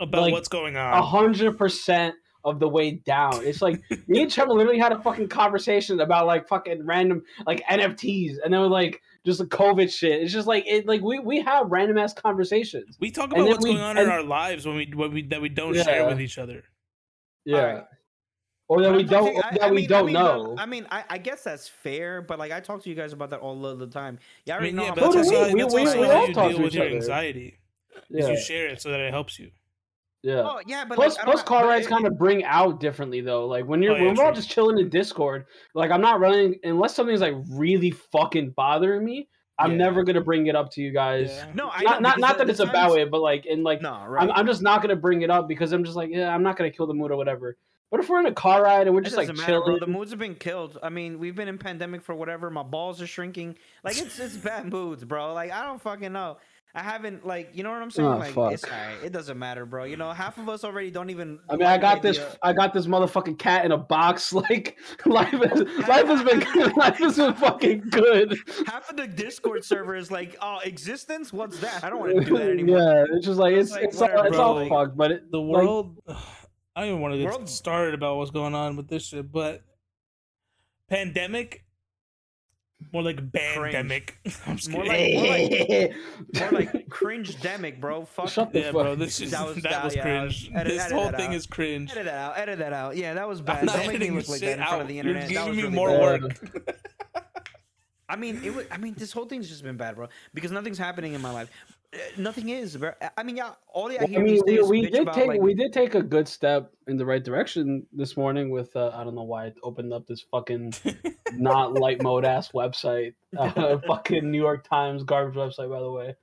A: about
B: like,
A: what's going on.
B: a
A: on.
B: hundred percent of the way down. It's like me and Trevor literally had a fucking conversation about like fucking random like NFTs, and then we're like just the COVID shit. It's just like it like we we have random ass conversations.
A: We talk about what's
B: we-
A: going on in our lives when we when we that we don't share with each other.
B: Yeah.
C: Alright.
B: Or that we don't
C: talking- I-
B: that
C: I
B: we
C: mean-
B: don't
C: mean,
B: know.
C: I mean, I, I guess that's fair, but like I talk to you guys about that all the time. Yeah, I
A: I mean,
C: know.
A: yeah, but that's also,
B: we.
A: how-
B: We-
A: that's
B: we-
A: also
B: we all talk
A: deal
B: to
A: with
B: each
A: your
B: other.
A: anxiety. Is
B: yeah.
A: you share it so that it helps you.
B: Yeah.
C: Oh yeah, but
B: plus,
C: like,
B: plus car rides kind of bring out differently though. Like when you're
A: Oh, yeah,
B: when we're all just chilling in Discord, like I'm not running unless something's like really fucking bothering me. I'm
C: Yeah.
B: never gonna bring it up to you guys.
A: Yeah.
C: No, I
B: not not, not that
C: the
B: it's about
C: times-
B: it, but like in like
C: No, right.
B: I'm, I'm just not gonna bring it up because I'm just like yeah, I'm not gonna kill the mood or whatever. But if we're in a car ride and we're
C: It
B: just like
C: doesn't matter, bro.
B: chilling,
C: The moods have been killed. I mean, we've been in pandemic for whatever. My balls are shrinking. Like it's it's bad moods, bro. Like I don't fucking know. I haven't like you know what I'm saying.
B: Oh,
C: like
B: fuck.
C: it's alright. It doesn't matter, bro. You know, half of us already don't even.
B: I mean, I
C: like the
B: got this.
C: idea-
B: I got this motherfucking cat in a box. Like life, is, life has been life has been fucking good.
C: Half of the Discord server is like, oh, existence. What's that? I don't want to do that anymore.
B: yeah, it's just like it's
C: It's like,
B: it's all
C: whatever,
B: it's all
A: bro.
B: fucked. But it,
A: The
B: like,
A: world. I don't even want to get
C: World-
A: started about what's going on with this shit, but pandemic, more like pandemic. I'm just
C: More
A: kidding.
C: like- More like cringe demic, bro. Fuck.
B: Shut the
A: yeah,
B: fuck.
A: bro, this is
C: That
A: that
C: was-
A: was,
C: that- yeah,
A: cringe.
C: edit-
A: this
C: edit
A: whole thing
C: out.
A: is cringe.
C: Edit that out. Edit that out. Yeah, that was
A: I'm
C: bad.
A: not
C: Don't make me look like that
A: shit
C: in front
A: out.
C: of the internet.
A: You're
C: internet. That
A: giving
C: was
A: me
C: really
A: more
C: bad.
A: work.
C: I mean, it was. I mean, this whole thing's just been bad, bro. Because nothing's happening in my life. Nothing is, bro. I mean, yeah. All I
B: Well, I mean, we, we did
C: about,
B: take
C: like,
B: we did take a good step in the right direction this morning with uh, I don't know why I opened up this fucking not light mode ass website, uh, fucking New York Times garbage website by the way.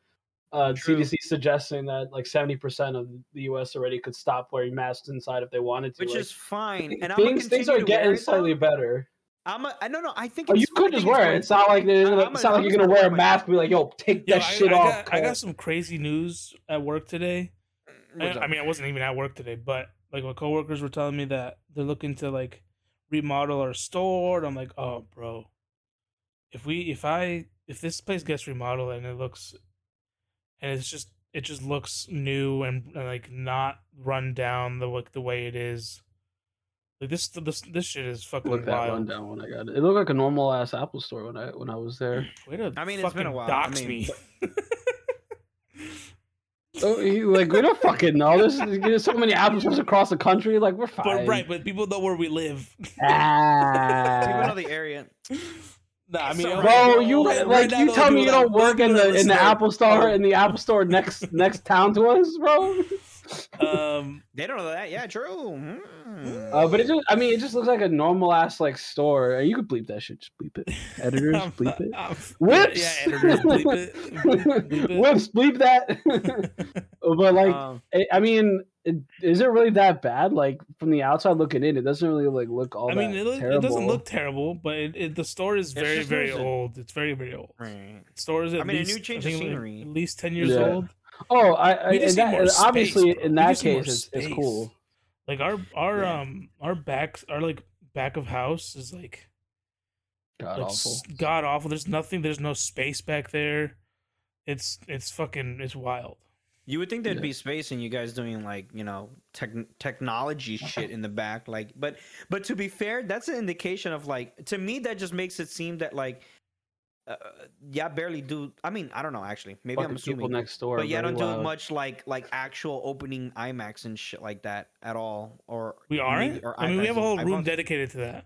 B: Uh, CDC suggesting that like seventy percent of the U.S. already could stop wearing masks inside if they wanted to.
C: which
B: like,
C: is fine. And I'm
B: things things are getting slightly better.
C: I'm a, I no no. I think
B: Oh, you
C: it's- I
B: could just wear it. It's not like they're
C: I-
B: gonna,
C: I'm
B: it's
C: a-
B: not like
C: I'm
B: you're gonna
C: gonna
B: wear a mask. And be like, yo, take
A: Yo,
B: that
A: I,
B: shit
A: I
B: off.
A: got, I got some crazy news at work today. I, I mean, I wasn't even at work today, but like my coworkers were telling me that they're looking to like remodel our store. And I'm like, oh, bro, if we, if I, if this place gets remodeled and it looks, and it's just, it just looks new and, and like not run down the like the way it is. Like this, this, this shit is fucking
B: Look that
A: wild.
B: rundown when I got it. It looked like a normal ass Apple store when I when I was there.
A: Way to
C: I mean, it's been a
A: fucking
C: while. I
A: Dox
C: mean,
A: me.
B: Oh, you, like we don't fucking know. There's, there's so many Apple stores across the country. Like we're fine.
A: but right, but people know where we live. Ah.
C: People know the area.
A: Nah, I mean,
C: So,
A: okay,
B: Bro, you
A: right-
B: like
A: right
B: you tell me you don't work in the in the Apple store in the Apple store next next town to us, bro.
A: Um,
C: They don't know that. Yeah, true. Hmm.
B: Uh, but it just I mean it just looks like a normal ass like store. You could bleep that shit. Just bleep it. Editors, bleep it.
A: I'm-
B: Whips.
A: Yeah, editors, bleep it. Bleep it.
B: Whips, bleep that. but like
C: Um,
B: I I mean, it, is it really that bad? Like from the outside looking in, it doesn't really like look all
A: I
B: that
A: mean, it, look, it doesn't look terrible, but it, it, the store is
C: It's
A: very, very
C: losing.
A: old. It's very, very old.
C: right.
A: The store is at
C: I mean, a
A: least
C: new change of
A: think, like, at least ten years
B: Yeah.
A: old.
B: Oh, I, I
A: We just
B: that,
A: more space,
B: obviously
A: bro.
B: in that
A: just need more
B: case, it's, it's cool.
A: Like our our
B: Yeah.
A: um our back our like back of house is like
B: God
A: like,
B: awful.
A: god awful. There's nothing. There's no space back there. It's it's fucking it's wild.
C: You would think there'd
B: Yeah.
C: be space and you guys doing like you know tech technology shit in the back, like. But but to be fair, that's an indication of like to me that just makes it seem that like, uh, yeah, barely do. I mean, I don't know actually. Maybe I'm
B: Fucking people
C: assuming,
B: next door.
C: but yeah, I don't do much like like actual opening iMacs and shit like that at all. Or
A: We aren't.
C: or
A: I mean, we have a whole room dedicated to that.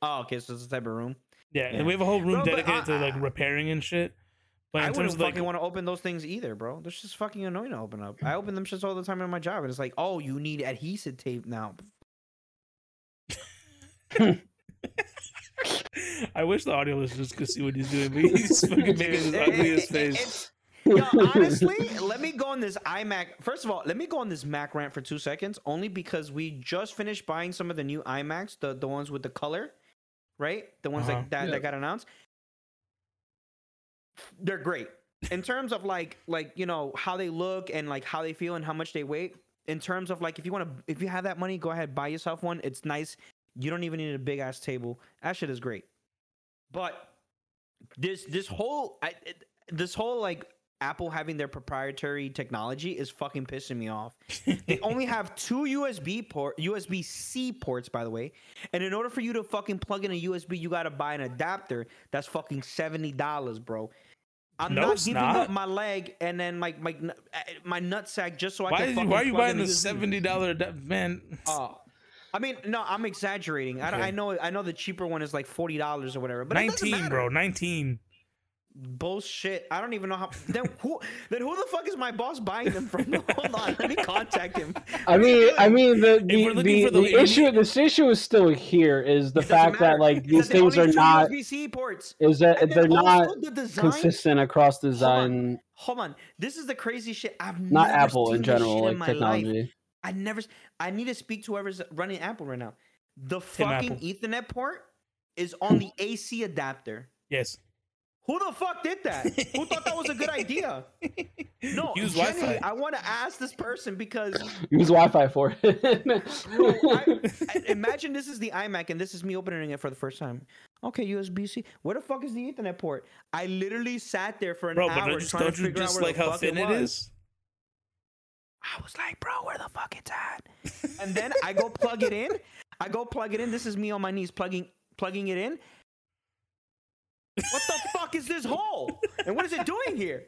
C: Oh, okay, so it's the type of room.
A: Yeah,
C: Yeah.
A: we have a whole room
C: Bro, but
A: dedicated to like repairing and shit. But
C: I
A: in
C: wouldn't
A: terms of like,
C: fucking want to open those things either, bro. They're just fucking annoying to open up. I open them shits all the time in my job, and it's like, oh, you need adhesive tape now.
A: I wish the audio listeners could see what he's doing, but he's fucking making his ugliest face.
C: it's- Yo, honestly, let me go on this iMac. First of all, let me go on this Mac rant for two seconds, only because we just finished buying some of the new iMacs, the the ones with the color, right? The ones
A: Uh-huh.
C: that, that
B: Yeah.
C: that got announced. They're great in terms of like like you know how they look and like how they feel and how much they weigh. In terms of like if you want to if you have that money, go ahead buy yourself one. It's nice. You don't even need a big ass table. That shit is great. But this this whole I, this whole like Apple having their proprietary technology is fucking pissing me off. they only have two USB port USB C ports by the way. And in order for you to fucking plug in a USB, you got to buy an adapter that's fucking $70, bro. I'm
A: No,
C: not giving
A: not.
C: up my leg and then my my uh, my nutsack just so I can fucking
A: why are you buying the seventy dollar adapter, man?
C: Oh. I mean, no, I'm exaggerating. I,
A: Okay.
C: I know, I know the cheaper one is like forty dollars or whatever. But
A: Nineteen, bro, nineteen.
C: Bullshit. I don't even know how. Then who? Then who the fuck is my boss buying them from? Hold on, let me contact him.
B: I mean, I mean, the the, the,
A: the-
B: the issue this issue is still here is the
C: It doesn't
B: fact that like
C: because
B: these
C: they
B: things are not
C: USB-C ports.
B: is that
C: And
B: they're not
C: also the design.
B: consistent across
C: on.
B: design.
C: Hold on, this is the crazy shit. I've
B: Not
C: never
B: Apple
C: seen
B: in general,
C: in
B: like
C: my
B: technology.
C: Life. I never. I need to speak to whoever's running Apple right now. The
A: Tim
C: fucking
A: Apple.
C: Ethernet port is on the AC adapter.
A: Yes.
C: Who the fuck did that? Who thought that was a good idea? No,
A: Use
C: genuinely,
A: Wi-Fi.
C: I want to ask this person because
B: Use Wi-Fi for it.
C: Bro, I, I- imagine this is the iMac and this is me opening it for the first time. Okay, USB C. Where the fuck is the Ethernet port? I literally sat there for an
A: Bro, but
C: hour
A: don't
C: trying
A: don't
C: to figure
A: just
C: out where
A: like
C: the
A: how
C: fuck
A: thin it
C: was.
A: is?
C: I was like, bro, where the fuck it's at? And then I go plug it in. I go plug it in. This is me on my knees plugging plugging it in. What the fuck is this hole? And what is it doing here?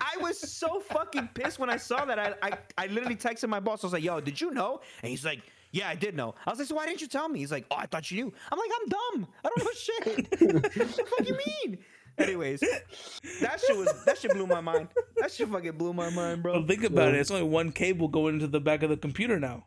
C: I was so fucking pissed when I saw that. I, I I literally texted my boss. I was like, "Yo, did you know?" And he's like, "Yeah, I did know." I was like, "So why didn't you tell me?" He's like, "Oh, I thought you knew." I'm like, "I'm dumb. I don't know shit." what the fuck you mean? Anyways, that shit was that shit blew my mind. That shit fucking blew my mind, bro.
A: But think about it. It's only one cable going into the back of the computer now.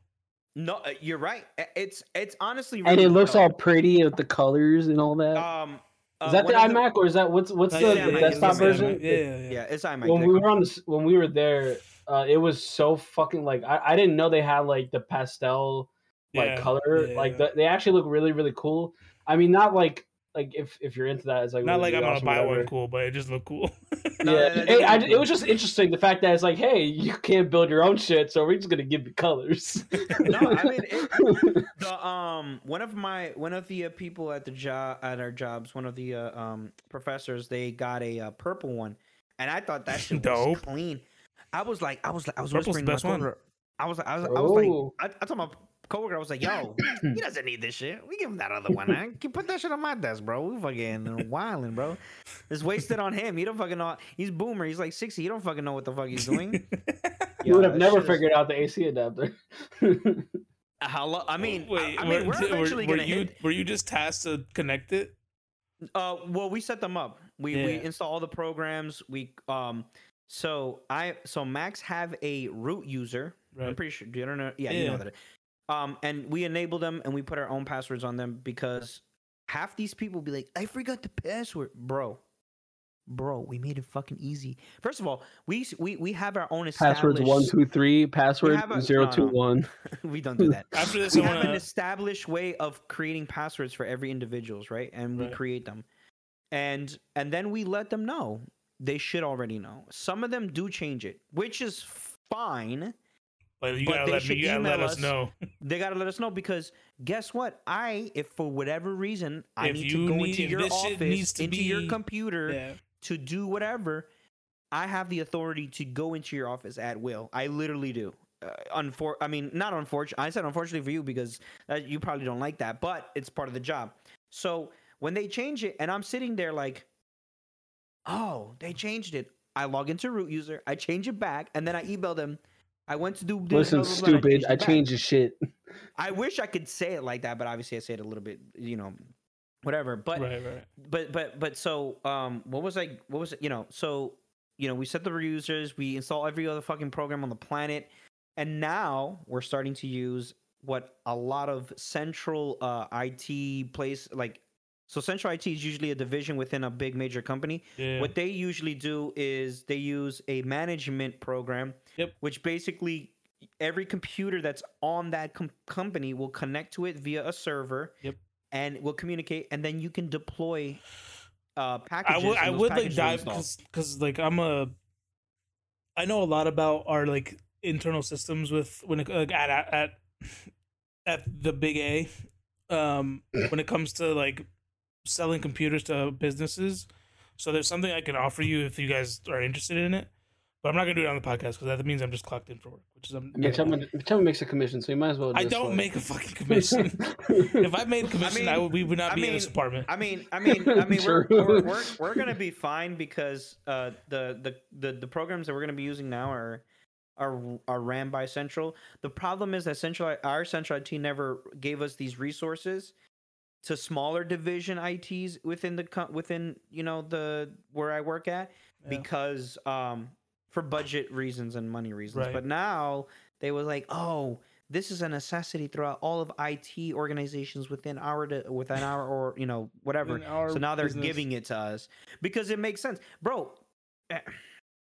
C: No, uh, you're right. It's it's honestly
B: and it looks
C: well.
B: all pretty with the colors and all that.
C: Um, uh,
B: is that the
C: one of
B: iMac or is that what's what's
A: Uh,
B: the,
C: yeah,
B: the
C: iMac,
B: desktop version?
A: Yeah, yeah, yeah.
C: Yeah, it's iMac.
B: when we were on this when we were there uh it was so fucking like i, I didn't know they had like the pastel like
A: Yeah,
B: color
A: yeah,
B: like
A: yeah.
B: the, they actually look really really cool i mean not like like if if you're into that it's like
A: Not like I'm
B: really
A: gonna buy one cool, but it just looked cool.
C: No,
B: yeah,
C: no, no,
B: Hey,
C: no,
B: I- it was just interesting the fact that it's like, hey, you can't build your own shit, so we're just gonna give you colors.
C: no, I mean it, the um one of my one of the uh, people at the job at our jobs, one of the uh, um professors, they got a uh, purple one, and I thought that shit was
A: Dope.
C: clean. I was like, I was like, I was
A: Purple's
C: whispering
A: the best
C: my
A: one.
C: coworker. I was, I was, I was like,
B: Oh.
C: I, I told my coworker, I was like, yo, he doesn't need this shit. We give him that other one. Man. Can put that shit on my desk, bro. We fucking wilding, bro. It's wasted on him. He don't fucking know. He's boomer. He's like sixty. He don't fucking know what the fuck he's doing.
B: you would have never
C: shit is-
B: figured out the AC adapter.
C: How lo- I mean, I-
A: Wait,
C: I, mean,
A: were,
C: we're
A: were-
C: eventually
A: were
C: gonna
A: you
C: hit.
A: were you just tasked to connect it?
C: Uh, well, we set them up. We we install all the programs. We um, so I so Macs have a root user. I'm pretty sure. You don't know? Yeah, you know that. Um, and we enable them and we put our own passwords on them because half these people be like, I forgot the password, bro. Bro, we made it fucking easy. First of all, we we we have our own
B: Passwords one two three. Password
C: have a-
B: zero
C: no,
B: two
C: no.
B: one.
C: we don't do that.
A: After this,
C: we
A: I
C: have an
A: wanna.
C: established way of creating passwords for every individuals right and we
A: Right.
C: create them and and then we let them know they should already know some of them do change it which is fine
A: Like, you
C: but
A: gotta
C: they
A: let me.
C: should
A: You gotta let us
C: us.
A: know.
C: they got to let us know because guess what i if for whatever reason i
A: If
C: need to go
A: need-
C: into your office
A: to
C: into your computer
A: Yeah.
C: to do whatever i have the authority to go into your office at will i literally do uh, unfor- i mean not unfortunately i said unfortunately for you because uh, you probably don't like that but it's part of the job so when they change it and i'm sitting there like oh they changed it i log into root user i change it back and then i email them i went to do this,
B: Listen,
C: blah, blah, blah,
B: stupid.
C: changed
B: I changed the shit.
C: I wish I could say it like that, but obviously I say it a little bit, you know, whatever. But
A: right, right.
C: but but but so um what was I what was it you know so you know we set the users we install every other fucking program on the planet and now we're starting to use what a lot of central uh IT place like so central IT is usually a division within a big major company
A: Yeah.
C: what they usually do is they use a management program
A: Yep.
C: which basically every computer that's on that com- company will connect to it via a server
A: Yep.
C: and will communicate and then you can deploy uh
A: I
C: packages
A: would I would like dive because like I'm a I know a lot about our like internal systems with when it like at at at, at the big A um when it comes to like selling computers to businesses. So there's something I can offer you if you guys are interested in it. But I'm not gonna do it on the podcast because that means I'm just clocked in for work, which is I'm,
B: Mitch Chapman, Mitch Chapman makes a commission, so you might as well.
A: I
B: just,
A: don't
B: like-
A: make a fucking commission. if I made a commission, I,
C: mean-
A: would we would not
C: I
A: be in this apartment.
C: I mean, I mean, I mean, we're, we're, we're we're gonna be fine because uh the the the the programs that we're gonna be using now are are are ran by Central. The problem is that Central our Central IT never gave us these resources to smaller division ITs within the within you know the where I work at
A: Yeah.
C: because um for budget reasons and money reasons.
A: Right.
C: But now they was like, oh, this is a necessity throughout all of IT organizations within our within our or you know whatever. So now they're
A: business.
C: giving it to us because it makes sense, bro. eh,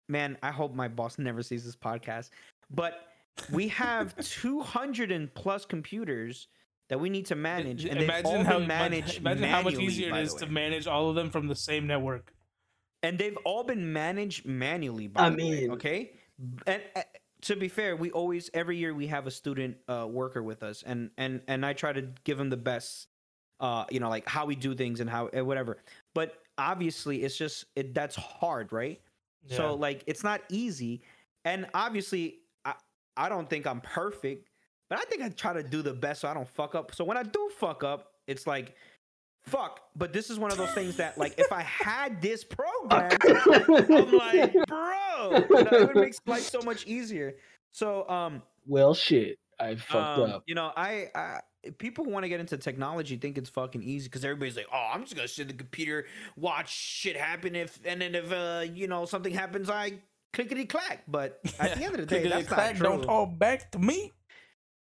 C: Man, I hope my boss never sees this podcast, but we have 200 and plus computers that we need to manage, and they've all
A: imagine how
C: been managed.
A: imagine how much easier it
C: by the
A: is to manage all of them from the same network.
C: and they've all been managed manually. By
B: I
C: the way, okay, and uh, to be fair, we always every year we have a student uh, worker with us, and and and I try to give them the best, uh, you know, like how we do things and how and whatever. But obviously, it's just it that's hard, right? So like it's not easy, and obviously, I I don't think I'm perfect, but I think I try to do the best so I don't fuck up. So when I do fuck up, it's like. Fuck, but this is one of those things that, like, if I had this program, I'm like, bro, you know, it would make life so much easier. So, um,
B: well, shit, I fucked
C: um,
B: up.
C: you know, I, I people who want to get into technology think it's fucking easy because everybody's like, oh, I'm just gonna sit at the computer, watch shit happen. If and then if uh, you know, something happens, I clickety clack. But at the end of the day, that's not
A: Clickety-clack,
C: true.
A: don't talk back to me.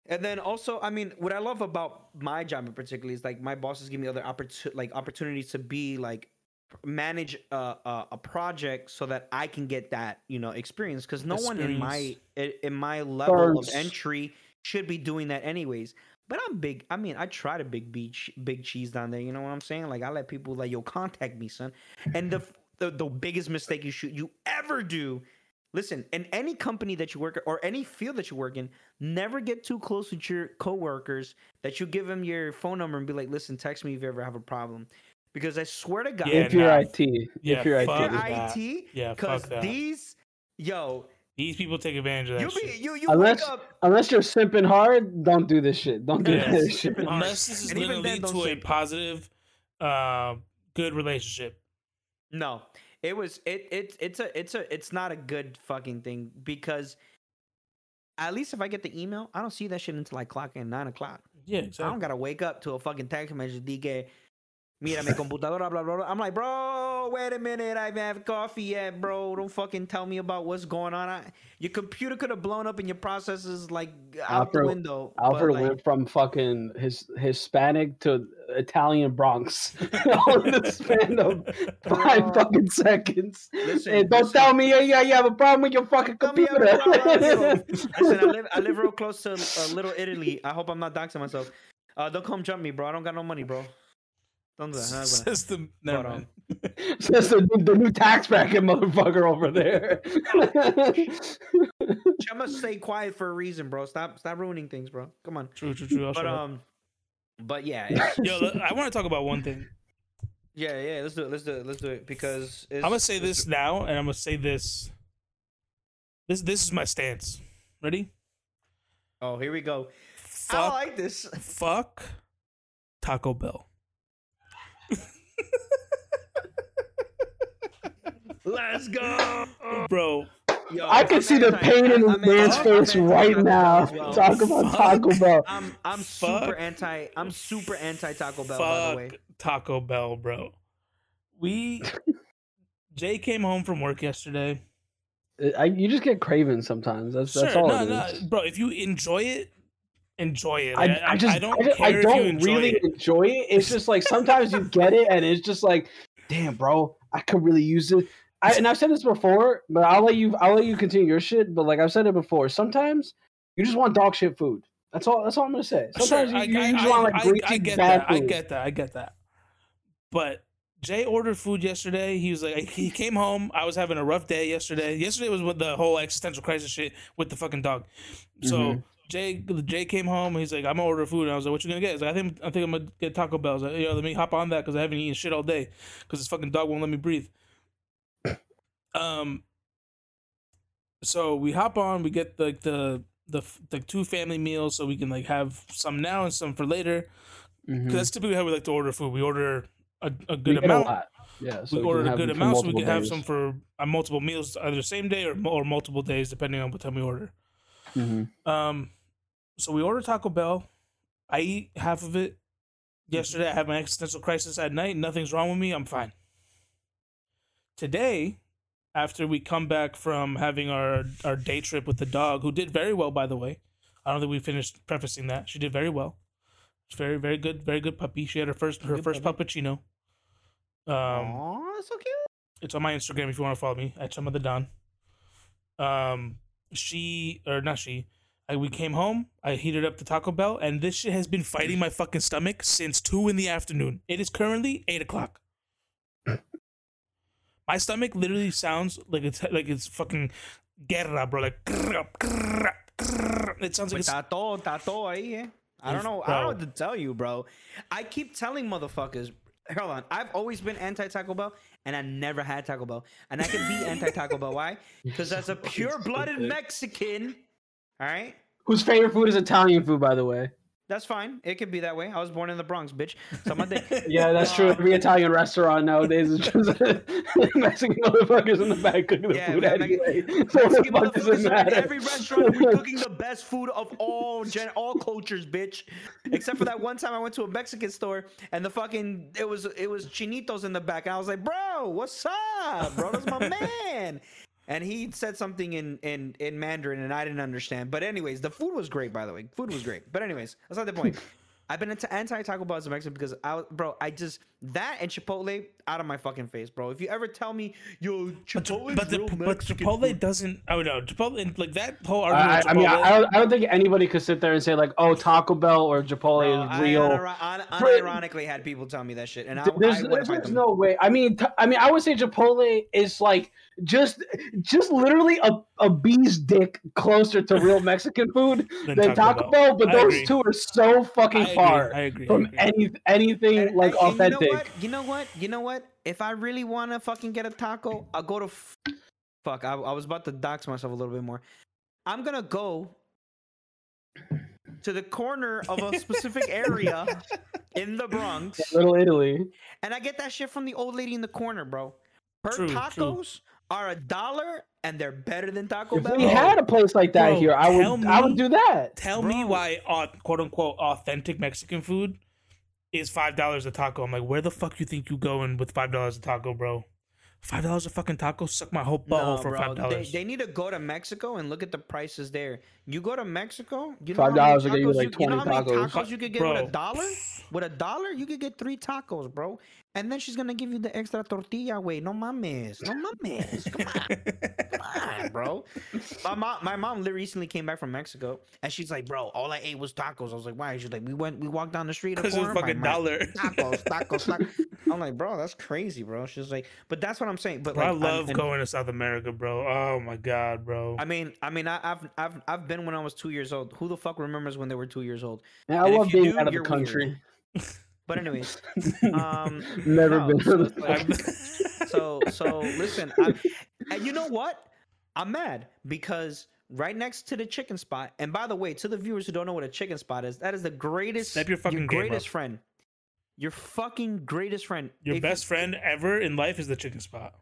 C: And then also, I mean, what I love about my job in particular is like my bosses give me other opportu- like opportunities to be like manage a, a, a project so that I can get that you know experience because no one in my in my level of entry should be doing that anyways. But I'm big. I mean, I try to big beach, big cheese down there. You know what I'm saying? Like I let people like yo contact me, son. And the the, the biggest mistake you should you ever do. Listen, in any company that you work at or any field that you work in, never get too close with your coworkers that you give them your phone number and be like, listen, text me if you ever have a problem. Because I swear to God,
A: Yeah,
B: if you're
A: nah.
B: IT,
A: Yeah,
B: if you're
A: fuck
C: for
B: IT,
A: that.
C: IT,
A: Yeah,
C: because these, yo,
A: These people take advantage of that
C: you be you you
B: Unless-
C: up.
B: unless you're simping hard, don't do this shit. Don't do
A: Yeah.
B: this shit.
C: Simping.
A: Unless this is going to
C: even
A: lead to a positive, uh, good relationship.
C: No, it was it it it's a it's a it's not a good fucking thing because at least if I get the email, I don't see that shit until like clock in nine o'clock.
A: Yeah, So
C: I don't gotta wake up to a fucking text message. DK, mira mi computadora, blah, blah, blah. I'm like, bro, wait a minute. I haven't had coffee yet, bro. Don't fucking tell me about what's going on. I, your computer could have blown up and your processes like out the window.
B: Alfred
C: like,
B: went from fucking his Hispanic to Italian Bronx all in the span of five fucking seconds.
C: Listen,
B: and don't
C: listen.
B: tell me yeah, yeah, you have a problem with your fucking
C: Tell me you have a
B: computer.
C: problem, Listen, I live I live real close to uh, Little Italy. I hope I'm not doxing myself. Uh, don't come jump me, bro. I don't got no money, bro. Don't do that. I'm gonna-
A: System. Never
C: But,
A: mind.
B: Says the, the new tax bracket motherfucker over there.
C: I'm gonna stay quiet for a reason, bro. Stop stop ruining things, bro. Come on.
A: True, true, true. I'll
C: But
A: shut up.
C: um, but yeah,
A: Yo, I want to talk about one thing.
C: yeah, yeah. Let's do it. Let's do it. Let's do it because it's,
A: I'm gonna say
C: it's-
A: this now, and I'm gonna say this. This this is my stance. Ready?
C: Oh, here we go. I like this.
A: fuck Taco Bell.
C: Let's go.
A: bro.
C: Yo,
B: I can see the
C: anti-
B: pain in
C: I'm
B: the man's
C: anti-
B: face
C: anti
B: right
C: Taco Bell
B: now.
C: as well.
B: Talk about
A: Fuck.
B: Taco Bell.
C: I'm I'm super anti I'm super anti Taco Bell by the way.
A: Fuck Taco Bell, bro. We Jay came home from work yesterday.
B: I, you just get craving sometimes. That's that's all
A: no,
B: it
A: no, bro. If you enjoy it, enjoy it.
B: I, I just
A: I don't
B: I, don't-
A: care
B: I
A: if you
B: don't
A: enjoy
B: really
A: it.
B: enjoy it. It's just like sometimes you get it and it's just like, damn, bro, I could really use it. I, and I've said this before, but I'll let you I'll let you continue your shit. But like I've said it before, sometimes you just want dog shit food. That's all. That's all I'm gonna say. Sometimes
A: Sure,
B: you, you
A: I,
B: just
A: I,
B: want like greasy
A: I get that. I get that. I get that. But Jay ordered food yesterday. He was like, he came home. I was having a rough day yesterday. Yesterday was with the whole existential crisis shit with the fucking dog. So
B: Mhm.
A: Jay, Jay came home. He's like, I'm gonna order food. And I was like, What you gonna get? He's like, I think, I think I'm gonna get Taco Bell. I was like, Yo, let me hop on that because I haven't eaten shit all day because this fucking dog won't let me breathe. Um. So we hop on. We get like the the the two family meals, so we can like have some now and some for later. Because that's typically how we like to order food. We order a, a good
B: a
A: amount.
B: lot. Yeah, so
A: we ordered a good amount, so we can have some for uh, multiple meals, either same day or, or multiple days, depending on what time we order.
B: Mhm.
A: Um, so we order Taco Bell. I eat half of it. Yesterday, I had my existential crisis at night. Nothing's wrong with me. I'm fine. Today, after we come back from having our our day trip with the dog, who did very well, by the way. I don't think we finished prefacing that. She did very well. She's very, very good, very good puppy. She had her first her
C: Good
A: first
C: puppy.
A: puppuccino. Um,
C: Aw, that's so cute.
A: it's on my Instagram if you want to follow me at Chum of the Don. Um, she or not she. I, we came home. I heated up the Taco Bell, and this shit has been fighting my fucking stomach since two in the afternoon. It is currently eight o'clock. my stomach literally sounds like it's like it's fucking guerra, bro. Like it sounds like it's,
C: tato, tato ahí, eh? I don't
A: If-
C: know. I don't know what to tell you, bro. I keep telling motherfuckers. Hold on. I've always been anti Taco Bell, and I never had Taco Bell, and I can be anti Taco Bell. Why? Because as a pure-blooded. Mexican, all right,
B: Whose favorite food is Italian food, by the way?
C: that's fine. It could be that way. I was born in the Bronx, bitch. So my thing.
B: Yeah, that's true. Every Italian restaurant nowadays is just Mexican motherfuckers in the back cooking the
C: Yeah,
B: food
C: man,
B: anyway. So what the fuck does it
C: motherfuckers are in
B: matter?
C: every restaurant. We cooking the best food of all gen, all cultures, bitch. Except for that one time I went to a Mexican store and the fucking it was it was chinitos in the back, and I was like, bro, what's up, bro? That's my man. And he said something in, in in Mandarin, and I didn't understand. But anyways, the food was great, by the way. Food was great. But anyways, that's not the point. I've been into anti Taco Bell as a Mexican because I, bro, I just that and Chipotle out of my fucking face, bro. If you ever tell me, yo,
A: but,
C: Chipotle,
A: but, the, but Chipotle doesn't. Oh no, Chipotle like that whole argument.
B: I,
A: with
B: I mean, I, I don't, I don't think anybody could sit there and say like, "Oh, Taco Bell or Chipotle
C: Bro,
B: is real."
C: unir- un- unironically had people tell me that shit, and I,
B: There's,
C: I
B: there's, there's no way. I mean, t- I mean, I would say Chipotle is like just, just literally a, a bee's dick closer to real Mexican food
A: Than
B: than Taco, Bell. But
A: I
B: those
A: agree.
B: two are so
A: I
B: fucking
A: agree,
B: far
A: I agree. I
B: from
A: agree.
B: any anything
C: And-
B: like
C: and- and
B: authentic.
C: You know what? You know what? You know what? If I really want to fucking get a taco, I'll go to. F- fuck, I, I was about to dox myself a little bit more. I'm gonna go to the corner of a specific area in the Bronx,
B: Little Italy.
C: and I get that shit from the old lady in the corner, bro. Her
A: True, true.
C: tacos are a dollar, and they're better than Taco
B: If
C: Bell.
B: If we had a place like that
A: Bro,
B: here, I
A: tell
B: would, I would do that.
A: Tell me why au- quote unquote authentic Mexican food is five dollars a taco. I'm like, where the fuck you think you going with five dollars a taco, bro? Five dollars a fucking taco? Suck my whole butthole for five dollars.
C: they need to go to Mexico and look at the prices there. You go to Mexico, you know
B: Five
C: how many
B: dollars will get you,
C: tacos
B: like,
C: you know how many
B: tacos.
C: tacos you could get with a dollar? With a dollar, you could get three tacos, bro. And then she's gonna give you the extra tortilla. Wait, no mames, no mames, come on, come on, bro. My mom, my mom recently came back from Mexico, and she's like, bro, all I ate was tacos. I was like, why? She's like, we went, we walked down the street. a
A: Because it's
C: corner,
A: fucking
C: my-
A: dollar.
C: Tacos, tacos, tacos. I'm like, bro, that's crazy, bro. She's like, but that's what I'm saying. But
A: Bro, I
C: like,
A: love
C: and-
A: going to South America, bro. Oh my god, bro.
C: I mean, I mean, I, I've I've I've been when I was two years old. Who the fuck remembers when they were two years old?
B: Yeah, I
C: And if
B: love
C: you
B: being
C: do,
B: out of the
C: you're
B: country.
C: But anyways, um,
B: Never
C: no,
B: been.
C: so
B: to
C: it's
B: the-
C: like- so so listen, I, and you know what? I'm mad because right next to the chicken spot. And by the way, to the viewers who don't know what a chicken spot is, that is the greatest,
A: Step your fucking game
C: greatest friend, your fucking greatest friend,
A: Your
C: If-
A: best friend ever in life is the chicken spot.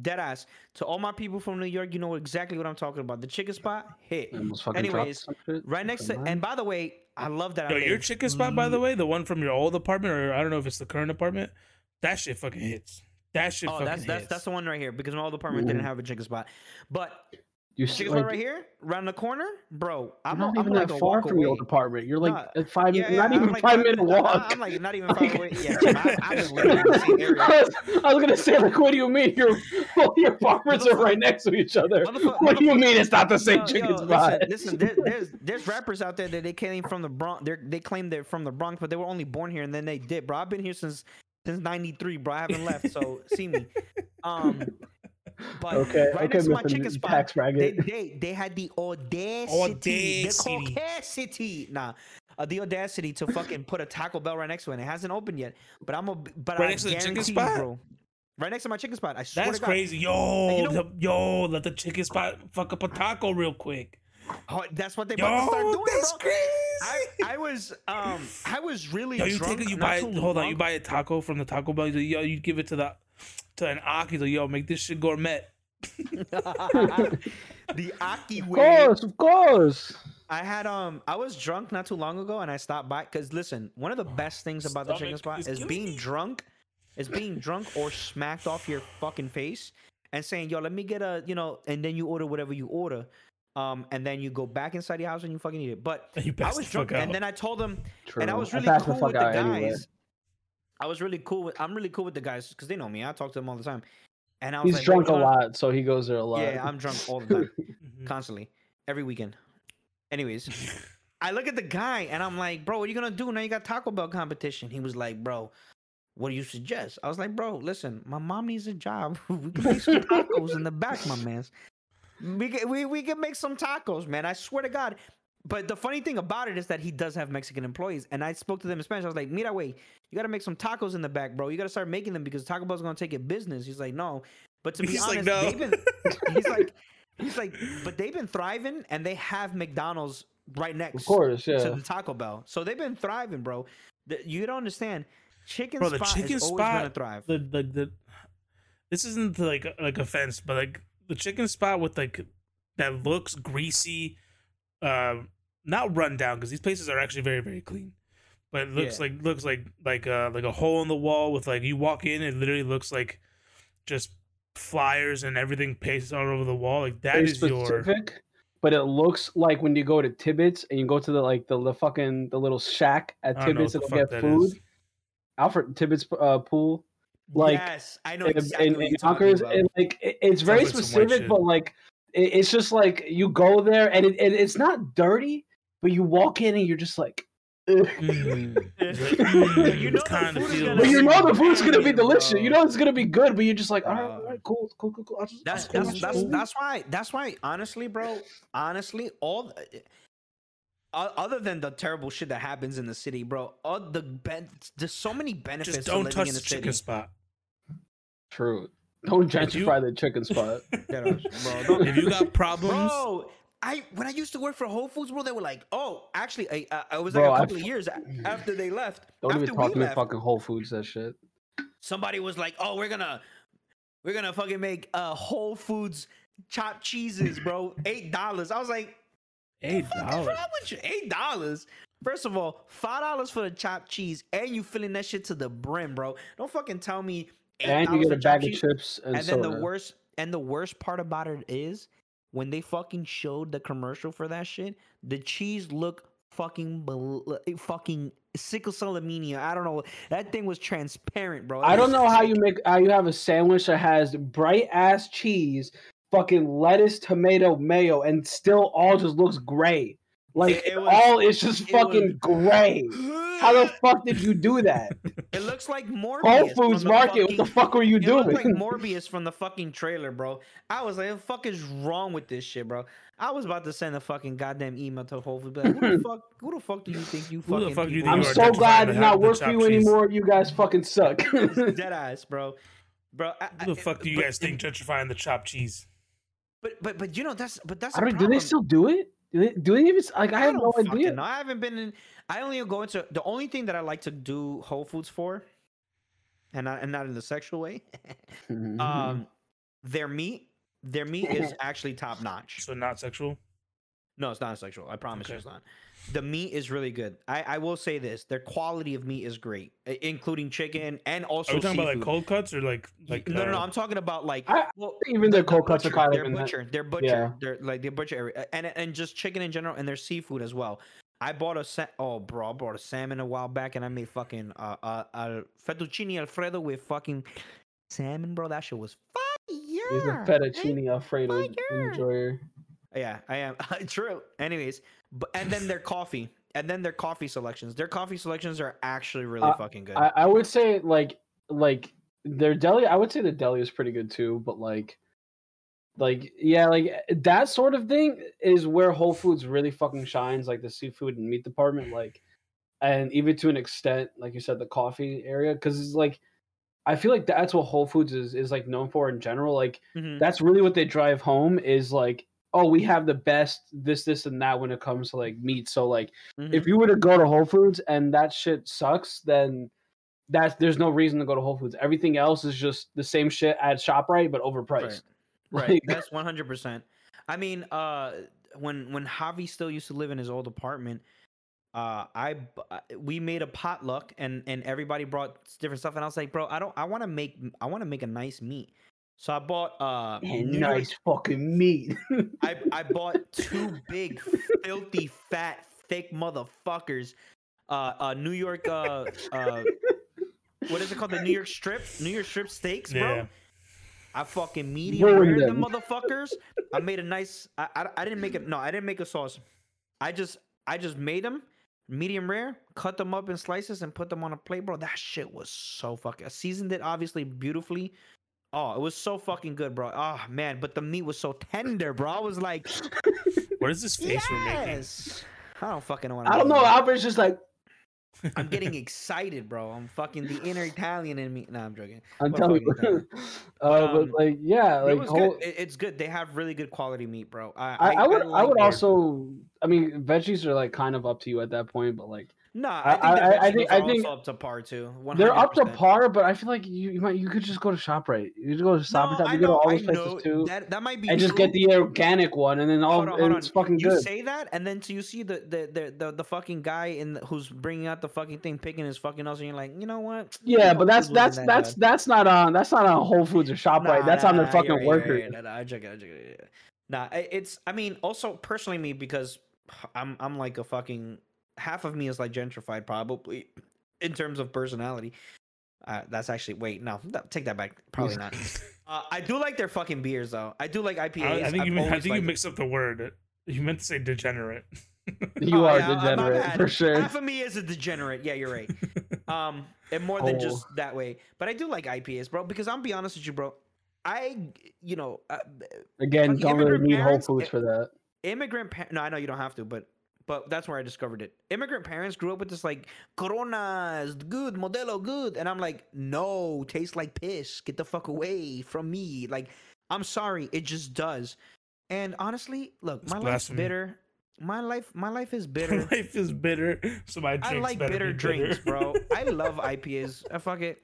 C: Dead ass. To all my people from New York, you know exactly what I'm talking about. The chicken spot hit.
B: Almost fucking dropped
C: Anyways. Right next to and by the way, I love that.
A: Yo, your chicken spot, by the way, the one from your old apartment, or I don't know if it's the current apartment, that shit fucking hits. That shit
C: Oh,
A: fucking
C: that's that's
A: hits.
C: that's the one right here because my old apartment didn't
B: Mhm.
C: have a chicken spot. But
B: you see, like,
C: right here, around the corner, bro. I'm,
B: not
C: a, I'm
B: even
C: like
B: that far from your
C: away.
B: apartment. You're like
C: Nah,
B: five,
C: Yeah,
B: not
C: yeah,
B: even
C: I'm like
B: five minute
C: minutes-
B: walk.
C: I'm like not even five
B: Like-.
C: Yeah, I, I just live in the same area.
B: I, was, I was gonna say, like, what do you mean? Your all your apartments are right next to each other. What do you mean it's not the same
C: Yo,
B: chicken
C: yo,
B: spot?
C: Listen, listen there, there's there's rappers out there that they came from the Bronx. They they claim they're from the Bronx, but they were only born here and then they did. Bro, I've been here since since '93, bro. I haven't left, so see me. Um, but
B: okay,
C: right
B: okay,
C: next to my chicken spot,
B: tax
C: they,
B: bracket.
C: they they had the audacity,
A: Audacity.
C: the caucasity, nah, uh, the audacity to fucking put a Taco Bell right next to it. It hasn't opened yet, but I'm a but
A: Right
C: I
A: next to the chicken spot?
C: bro. Right next to my chicken spot. I swear
A: That's
C: to God.
A: crazy. Yo,
C: And you know-
A: the- yo, let the chicken spot fuck up a taco real quick.
C: Oh, that's what they about to start
A: Yo,
C: doing,
A: that's
C: bro.
A: crazy.
C: I, I was um I was really
A: Yo, you
C: drunk.
A: take it, you buy
C: too
A: it. Hold on, you buy a taco from the Taco Bell. You, yo, you give it to the to an Aki. Like, yo, make this shit gourmet.
C: the Aki way.
B: Of course, of course.
C: I had um I was drunk not too long ago and I stopped by because listen, one of the best things about the chicken spot
A: is
C: is being
A: me.
C: drunk, is being drunk or smacked off your fucking face and saying, yo, let me get a you know, and then you order whatever you order. Um, and then you go back inside the house and you fucking eat it. But I was drunk, and then I told them,
B: True.
C: and I was really
B: passed the
C: cool with the guys.
B: anyway.
C: I was really cool with. I'm really cool with the guys because they know me. I talk to them all the time. And I was
B: He's
C: like,
B: drunk a
C: "Bro, you wanna-"
B: lot, so he goes there a lot.
C: Yeah, I'm drunk all the time,
A: Mhm.
C: constantly, every weekend. Anyways, I look at the guy and I'm like, bro, what are you gonna do now? You got Taco Bell competition. He was like, bro, what do you suggest? I was like, bro, listen, my mom needs a job. we can make some tacos in the back, my man. We can, we we can make some tacos, man. I swear to God. But the funny thing about it is that he does have Mexican employees, and I spoke to them in Spanish. I was like, "Mira, way, you got to make some tacos in the back, bro. You got to start making them because Taco Bell's gonna take it business." He's like, "No," but to be
A: He's like,
C: honest,
A: "No."
C: they've been. He's like, he's like, but they've been thriving, and they have McDonald's right next
B: Of course,
C: to the Taco Bell, so they've been thriving, bro. The- you don't understand. Chicken
A: Bro, the
C: spot
A: chicken
C: is always gonna thrive.
A: the the the this isn't like like offense, but like the chicken spot with like that looks greasy, uh, not run down because these places are actually very very clean, but it looks
C: Yeah.
A: like looks like like uh like a hole in the wall with like you walk in, it literally looks like just flyers and everything pasted all over the wall. Like that
B: Very
A: is your
B: specific, but it looks like when you go to Tibbetts and you go to the like the, the fucking the little shack at
A: I don't
B: Tibbetts and get food.
A: is.
B: Alfred Tibbetts uh, pool like,
C: yes, I know
B: in,
C: exactly
B: in,
C: what
B: in
C: you're talking about.
B: and like it- it's very
A: Sounds like some white
B: specific, but like it, it's just like you go there and it, it, it's not dirty, but you walk in and you're just like.
A: Mm.
C: Mm, you know the
A: kinda
C: food is
A: feels-
C: gonna
B: But you know the food's gonna be delicious. You know it's gonna be good, but you're just like, all right,
C: Uh,
B: all right, cool, cool, cool, cool. Just,
C: That's
B: I'll
C: that's
B: watch
C: that's, that's why that's why honestly, bro, honestly, all uh, other than the terrible shit that happens in the city, bro, all the ben- there's so many benefits.
A: Just
C: to
A: don't
C: living
A: touch
C: in
A: the
C: the
A: chicken
C: city.
A: spot.
B: True. Don't
A: If you-
B: gentrify the chicken spot.
C: That is- bro,
A: If you got problems,
C: bro, I when I used to work for Whole Foods, bro, they were like, oh, actually, I, I, I was
B: Bro,
C: like a
B: I
C: couple
B: f-
C: of years after they left.
B: Don't
C: after
B: even
C: we
B: talk to me fucking Whole Foods that shit.
C: somebody was like, "Oh, we're gonna we're gonna fucking make uh Whole Foods chopped cheeses, bro. Eight dollars." I was like,
A: eight
C: "Fuck is
A: dollars.
C: wrong with you? Eight dollars." First of all, five dollars for the chopped cheese, and you filling that shit to the brim, bro. Don't fucking tell me.
B: And you get a bag of chips and,
C: And then
B: soda.
C: the worst and the worst part about it is when they fucking showed the commercial for that shit, the cheese looked fucking bel- eh, fucking sickle cell anemia. I don't know. That thing was transparent, bro. It
B: I don't know how you make how you have a sandwich that has bright ass cheese, fucking lettuce, tomato, mayo, and still all just looks gray. Like
C: It- it was-
B: all is just
C: it
B: fucking gray. How the fuck did you do that?
C: It looks like Morbius.
B: Whole Foods
C: the
B: Market. What the fuck were you
C: It looked like? Morbius from the fucking trailer, bro. I was like, "What the fuck is wrong with this shit, bro?" I was about to send a fucking goddamn email to Whole Foods. Like, who the fuck? Who the fuck do you think you
A: Who the
C: fucking?
A: fuck do you think
B: I'm
A: you
C: are?
A: are
B: so glad
A: gentrifying
B: it's not
A: the
B: work for you
A: cheese?
B: anymore. You guys fucking suck.
C: Dead ass, bro. Bro, I,
A: Who the
C: I-
A: fuck do you
C: but-
A: guys think gentrifying the chopped cheese?
C: But but but you know that's but that's.
B: I
C: the
B: don't. They still do it? Do they, do they even? Like I have no idea.
C: know. I haven't been in. I only go into the only thing that I like to do Whole Foods for, and not and not in the sexual way. Um, their meat, their meat is actually top notch.
A: So not sexual.
C: No, it's not sexual. I promise you it's not. The meat is really good. I, I will say this: their quality of meat is great, including chicken and also
A: Are we talking about like cold cuts or like like
C: no, no, no.
A: uh,
C: I'm talking about like
B: I-
C: well,
B: Even their
C: the
B: cold cuts are
C: butcher,
B: kind of
C: their
B: in that-
C: butcher, their butcher,
B: Yeah.
C: their like their butcher area, and and just chicken in general, and their seafood as well. I bought a sa- oh bro, I bought a salmon a while back, and I made fucking uh uh, uh fettuccine alfredo with fucking salmon, bro. That shit was fire.
B: He's a fettuccine Alfredo
C: fire.
B: enjoyer.
C: Yeah, I am. True. Anyways, but and then their coffee, and then their coffee selections. Their coffee selections are actually really
B: Uh,
C: fucking good.
B: I, I would say like like their deli. I would say the deli is pretty good too, but like like yeah, like that sort of thing is where Whole Foods really fucking shines, like the seafood and meat department, like and even to an extent, like you said, the coffee area, because it's like I feel like that's what Whole Foods is is like known for in general. Like
C: Mhm.
B: that's really what they drive home is like oh we have the best this this and that when it comes to like meat so like
C: Mhm.
B: if you were to go to whole foods and that shit sucks then that's there's no reason to go to whole foods everything else is just the same shit at shoprite but overpriced
C: Right.
B: Like-
C: That's one hundred percent. I mean, uh, when when Javi still used to live in his old apartment, uh, I uh, we made a potluck and and everybody brought different stuff, and I was like, bro, I don't, I want to make, I want to make a nice meat. So I bought uh,
B: Man,
C: New York-
B: nice fucking meat
C: I I bought two big, filthy, fat, thick motherfuckers. Uh, uh, New York, uh, uh, what is it called? The New York Strip, New York Strip steaks, bro.
A: Yeah.
C: I fucking medium
B: Ruined
C: rare them
B: them.
C: motherfuckers. I made a nice. I, I I didn't make it. No, I didn't make a sauce. I just I just made them medium rare, cut them up in slices, and put them on a plate, bro. That shit was so fucking. I seasoned it obviously beautifully. Oh, it was so fucking good, bro. Oh man, but the meat was so tender, bro. I was like,
A: What is this face we're making?
C: I don't fucking know what
B: i
C: I'm
B: don't know albert's just like
C: I'm getting excited, bro. I'm fucking the inner Italian in me. Nah, I'm joking.
B: i'm
C: What
B: telling you uh,
C: um,
B: but like yeah
C: It
B: like
C: was
B: whole,
C: good. It- it's good. They have really good quality meat, bro. I
B: I, I would I,
C: like
B: would
C: their-
B: also I mean veggies are like kind of up to you at that point, but like
C: Nah,
B: I-
C: I think
B: I- I
C: vegetables
B: think- I think
C: also up to par too.
B: they're up to par, but I feel like you you might you could just go to Shoprite. You just go to and
C: No. I
B: You go to all those places too,
C: That that might be
B: and just get the organic one, and then all
C: Hold on, hold
B: and
C: on.
B: it's fucking good.
C: you say that, and then so you see the the the the, the fucking guy in the, who's bringing out the fucking thing, picking his fucking nose, and you're like, you know what?
B: Yeah, but that's that's
C: that
B: that's
C: bad."
B: that's not on that's not on Whole Foods or Shoprite.
C: Nah,
B: that's
C: nah,
B: on the
C: nah,
B: fucking
C: you're right, right, Nah, I it. I it. yeah. Nah, it's. I mean, also personally, me because I'm I'm like a fucking half of me is like gentrified probably in terms of personality. Uh, that's actually wait no take that back probably not. Uh, I do like their fucking beers though. I do like IPAs.
A: I, I think you mean, I think you
C: liked-
A: mixed up the word. You meant to say degenerate.
B: You
C: Oh,
B: are
C: yeah,
B: degenerate for sure.
C: Half of me is a degenerate. Yeah, you're right. Um, and more than
B: Oh.
C: just that way. But I do like IPAs, bro. Because I'm be honest with you, bro. I, you know, uh,
B: Again, don't really need Whole Foods for that.
C: immigrant. Pa- no, I know you don't have to, but but that's where I discovered it. Immigrant parents grew up with this like Corona is good, Modelo good, and I'm like, no, tastes like piss. Get the fuck away from me. Like, I'm sorry, it just does. And honestly, look,
A: It's
C: my life's bitter. My life, my life is bitter.
A: Life is bitter, so my drinks
C: I like
A: better
C: bitter
A: be
C: drinks, bro. I love IPAs. Uh, fuck it.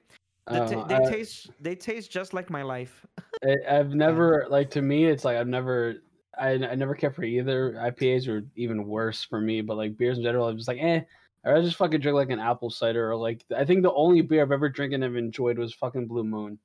C: They,
B: Uh,
C: ta- they
B: I-
C: taste they taste just like my life.
B: I, I've never like to me it's like I've never I, I never cared for either IPAs or even worse for me, but like beers in general, I'm just like eh. I just fucking drink like an apple cider or like I think the only beer I've ever drinking and have enjoyed was fucking Blue Moon.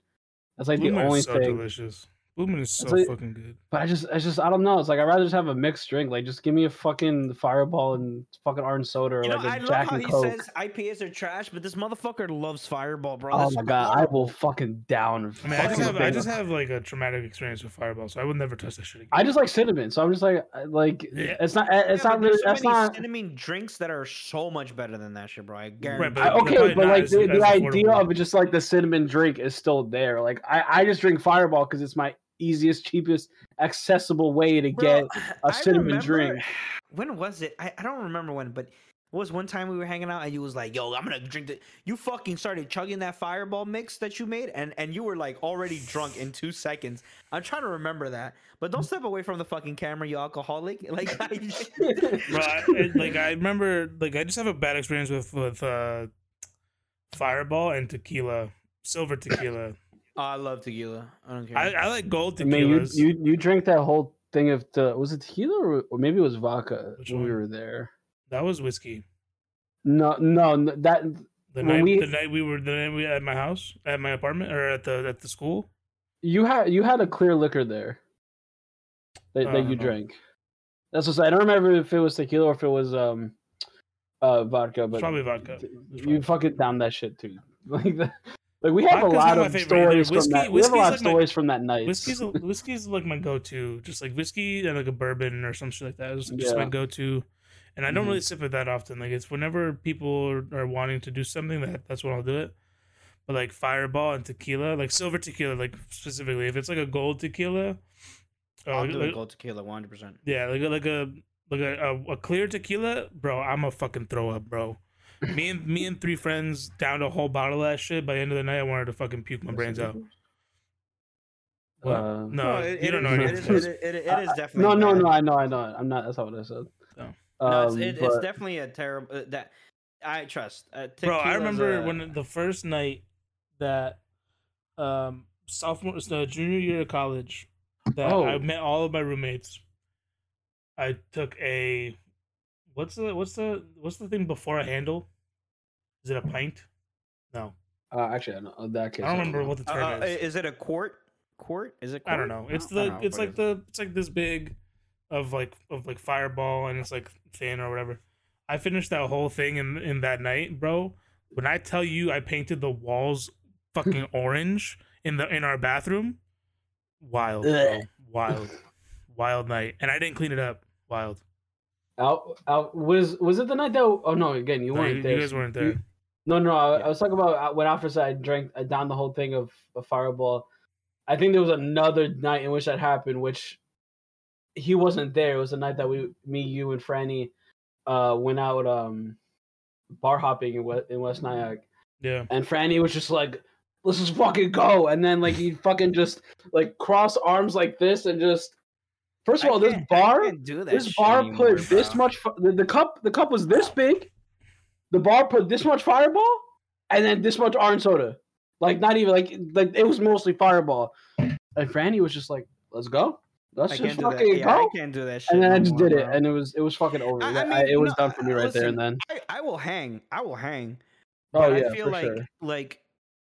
B: That's like
A: Blue
B: the only
A: so
B: thing.
A: delicious. Blue Moon is so
B: like-
A: fucking good.
B: But I just, I just, I don't know. It's like I'd rather just have a mixed drink. Like, just give me a fucking Fireball and fucking orange soda or
C: You know,
B: like
C: I
B: a
C: love
B: Jack
C: how
B: and
C: he
B: Coke.
C: says IPAs are trash, but this motherfucker loves Fireball, bro.
B: oh
C: That's
B: my god, I will fucking down.
A: I mean, I just have I just have like a traumatic experience with Fireball, so I would never touch that shit again.
B: I just like cinnamon, so I'm just like, like
A: Yeah.
B: it's not, it's
C: Yeah,
B: not really,
C: so
B: that's
C: many
B: not.
C: cinnamon drinks that are so much better than that shit, bro. I guarantee.
A: but
B: I, okay,
A: probably
B: but like
A: as-
B: the,
A: as
B: the idea of just like the cinnamon drink, is still there. Like I, I just drink Fireball because it's my easiest, cheapest, accessible way to get.
C: Bro,
B: a
C: I
B: cinnamon
C: remember-
B: drink.
C: When was it? I, I don't remember when, but it was one time we were hanging out and you was like, "Yo, I'm gonna drink the." You fucking started chugging that Fireball mix that you made, and and you were like already drunk in two seconds. I'm trying to remember that, but don't step away from the fucking camera, you alcoholic. Like, I,
A: Bro, I, I- like I remember, like I just have a bad experience with with uh, Fireball and tequila, silver tequila.
C: Oh, I love tequila. I don't care.
A: I, I like gold
B: I mean, you,
A: tequilas.
B: you you drank that whole thing of the was it tequila or, or maybe it was vodka
A: Which
B: when we were there.
A: that was whiskey.
B: No, no, n- that
A: The night
B: we-
A: the night we were the night we at my house at my apartment or at the at the school.
B: you had you had a clear liquor there that, that you
A: know.
B: drank. That's what I don't remember if it was tequila or if it was um uh vodka,
A: It's
B: but
A: probably vodka.
B: th-
A: It's
B: you
A: vodka.
B: fucking down that shit too. Like the, like we have
A: Vodka's
B: a lot of stories
A: Whiskey-
B: from that. We have a
A: whiskey's
B: lot of
A: like my-
B: stories from that night.
A: Whiskey's a, whiskey's like my go-to, just like whiskey and like a bourbon or some shit like that. It's just my go-to, and I don't
B: Mhm.
A: really sip it that often. Like it's whenever people are, are wanting to do something that that's when I'll do it. But like Fireball and tequila, like silver tequila, like specifically, if it's like a gold tequila,
C: I'll
A: like,
C: do
A: like-
C: a gold tequila, one hundred percent.
A: yeah, like a, like a like a, a, a clear tequila, bro. I'm a fucking throw up, bro. Me and me and three friends downed a whole bottle of that shit. By the end of the night, I wanted to fucking puke my brains out. What?
B: Uh,
A: no,
C: it,
A: you
C: it
A: don't know
C: is-
A: anything.
C: It is, it, it, it is definitely
B: no, no,
C: bad.
B: no. I know, I know. I'm not. That's not what I said.
A: No.
C: No, it's,
B: Um,
C: it, it's definitely a terrible. Uh, that I trust. Uh,
A: bro i remember
C: a-
A: when the first night that um sophomore the junior year of college that i
B: Oh.
A: met all of my roommates i took a what's the what's the what's the thing before a handle is it a pint no
B: Uh, actually, I know in that case.
A: i don't remember
B: know.
A: what the
C: Uh,
A: term
C: uh,
A: is
C: is it a quart? Quart? Is it?
A: i don't know it's the
C: know
A: it's like
C: it
A: the it's like this big of like of like fireball and it's like thin or whatever i finished that whole thing in in that night bro when i tell you i painted the walls fucking orange in the in our bathroom wild bro. Wild wild night and i didn't clean it up wild
B: Out, out was was it the night that? Oh no, again, you
A: No,
B: weren't
A: you,
B: there.
A: you guys weren't
B: You-
A: there
B: No, no, I,
C: Yeah.
B: I was talking about uh, when Alfred said I drank I down the whole thing of, a Fireball. I think there was another night in which that happened, which he wasn't there. It was the night that we, me, you, and Franny, uh, went out um, bar hopping in West, in West Nyack,
A: yeah
B: and Franny was just like, "Let's just fucking go," and then like he fucking just like cross arms like this and just. First of
C: I
B: all, this bar,
C: can't do that
B: this
C: shit
B: bar
C: anymore,
B: put this
C: bro.
B: much. fi- The, the cup, the cup was this big. The bar put this much Fireball, and then this much orange soda. Like not even like like it was mostly Fireball. And Franny was just like, "Let's go, let's
C: I
B: just
C: can't do that.
B: fucking
C: Yeah, I can't do that shit.
B: And then I just
C: more,
B: did it,
C: bro.
B: and it was it was fucking over.
C: I- I mean,
B: I- it was
C: no,
B: done for me right there and then.
C: I, I will hang. I will hang.
B: Oh
C: But
B: yeah,
C: I feel
B: for
C: like
B: sure.
C: like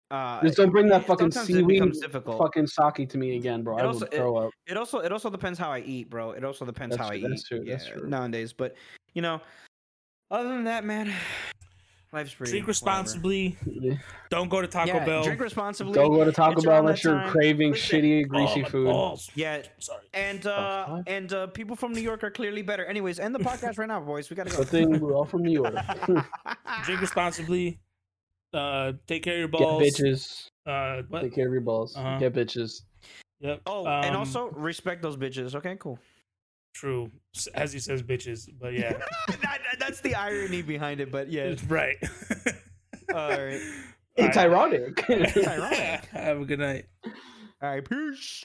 C: uh
B: Just don't bring that fucking
C: it
B: seaweed fucking sake to me again, bro.
C: It
B: I
C: also-
B: would throw up.
C: It also it also depends how I eat, bro. It also depends
B: That's
C: how I
B: true,
C: eat.
B: that's true,
C: yeah. Nowadays, but you know, other than that, man, life's pretty.
A: drink responsibly
B: Yeah.
A: don't go to taco
C: Yeah,
A: bell
C: drink responsibly.
B: Don't go to Taco
C: It's
B: Bell unless you're
C: time.
B: craving
A: Listen,
B: shitty,
A: oh,
B: greasy
A: my
B: food.
A: balls.
C: Yeah,
A: sorry
C: and uh
B: fuck?
C: and uh people from New York are clearly better. Anyways, end the podcast right now, boys. We gotta go.
B: Good thing we're all from New York.
A: drink responsibly uh take care of your
B: Get
A: balls
B: bitches.
A: uh what
B: Take care of your balls.
A: Uh-huh.
B: Get bitches.
A: yep
C: Oh, and
A: Um,
C: also respect those bitches. Okay, cool.
A: True as he says bitches but yeah
C: that, that- that's the irony behind it, but yeah.
A: right
C: All right.
B: It's
A: All right.
B: ironic.
C: It's ironic.
A: have a good night
C: All right, peace.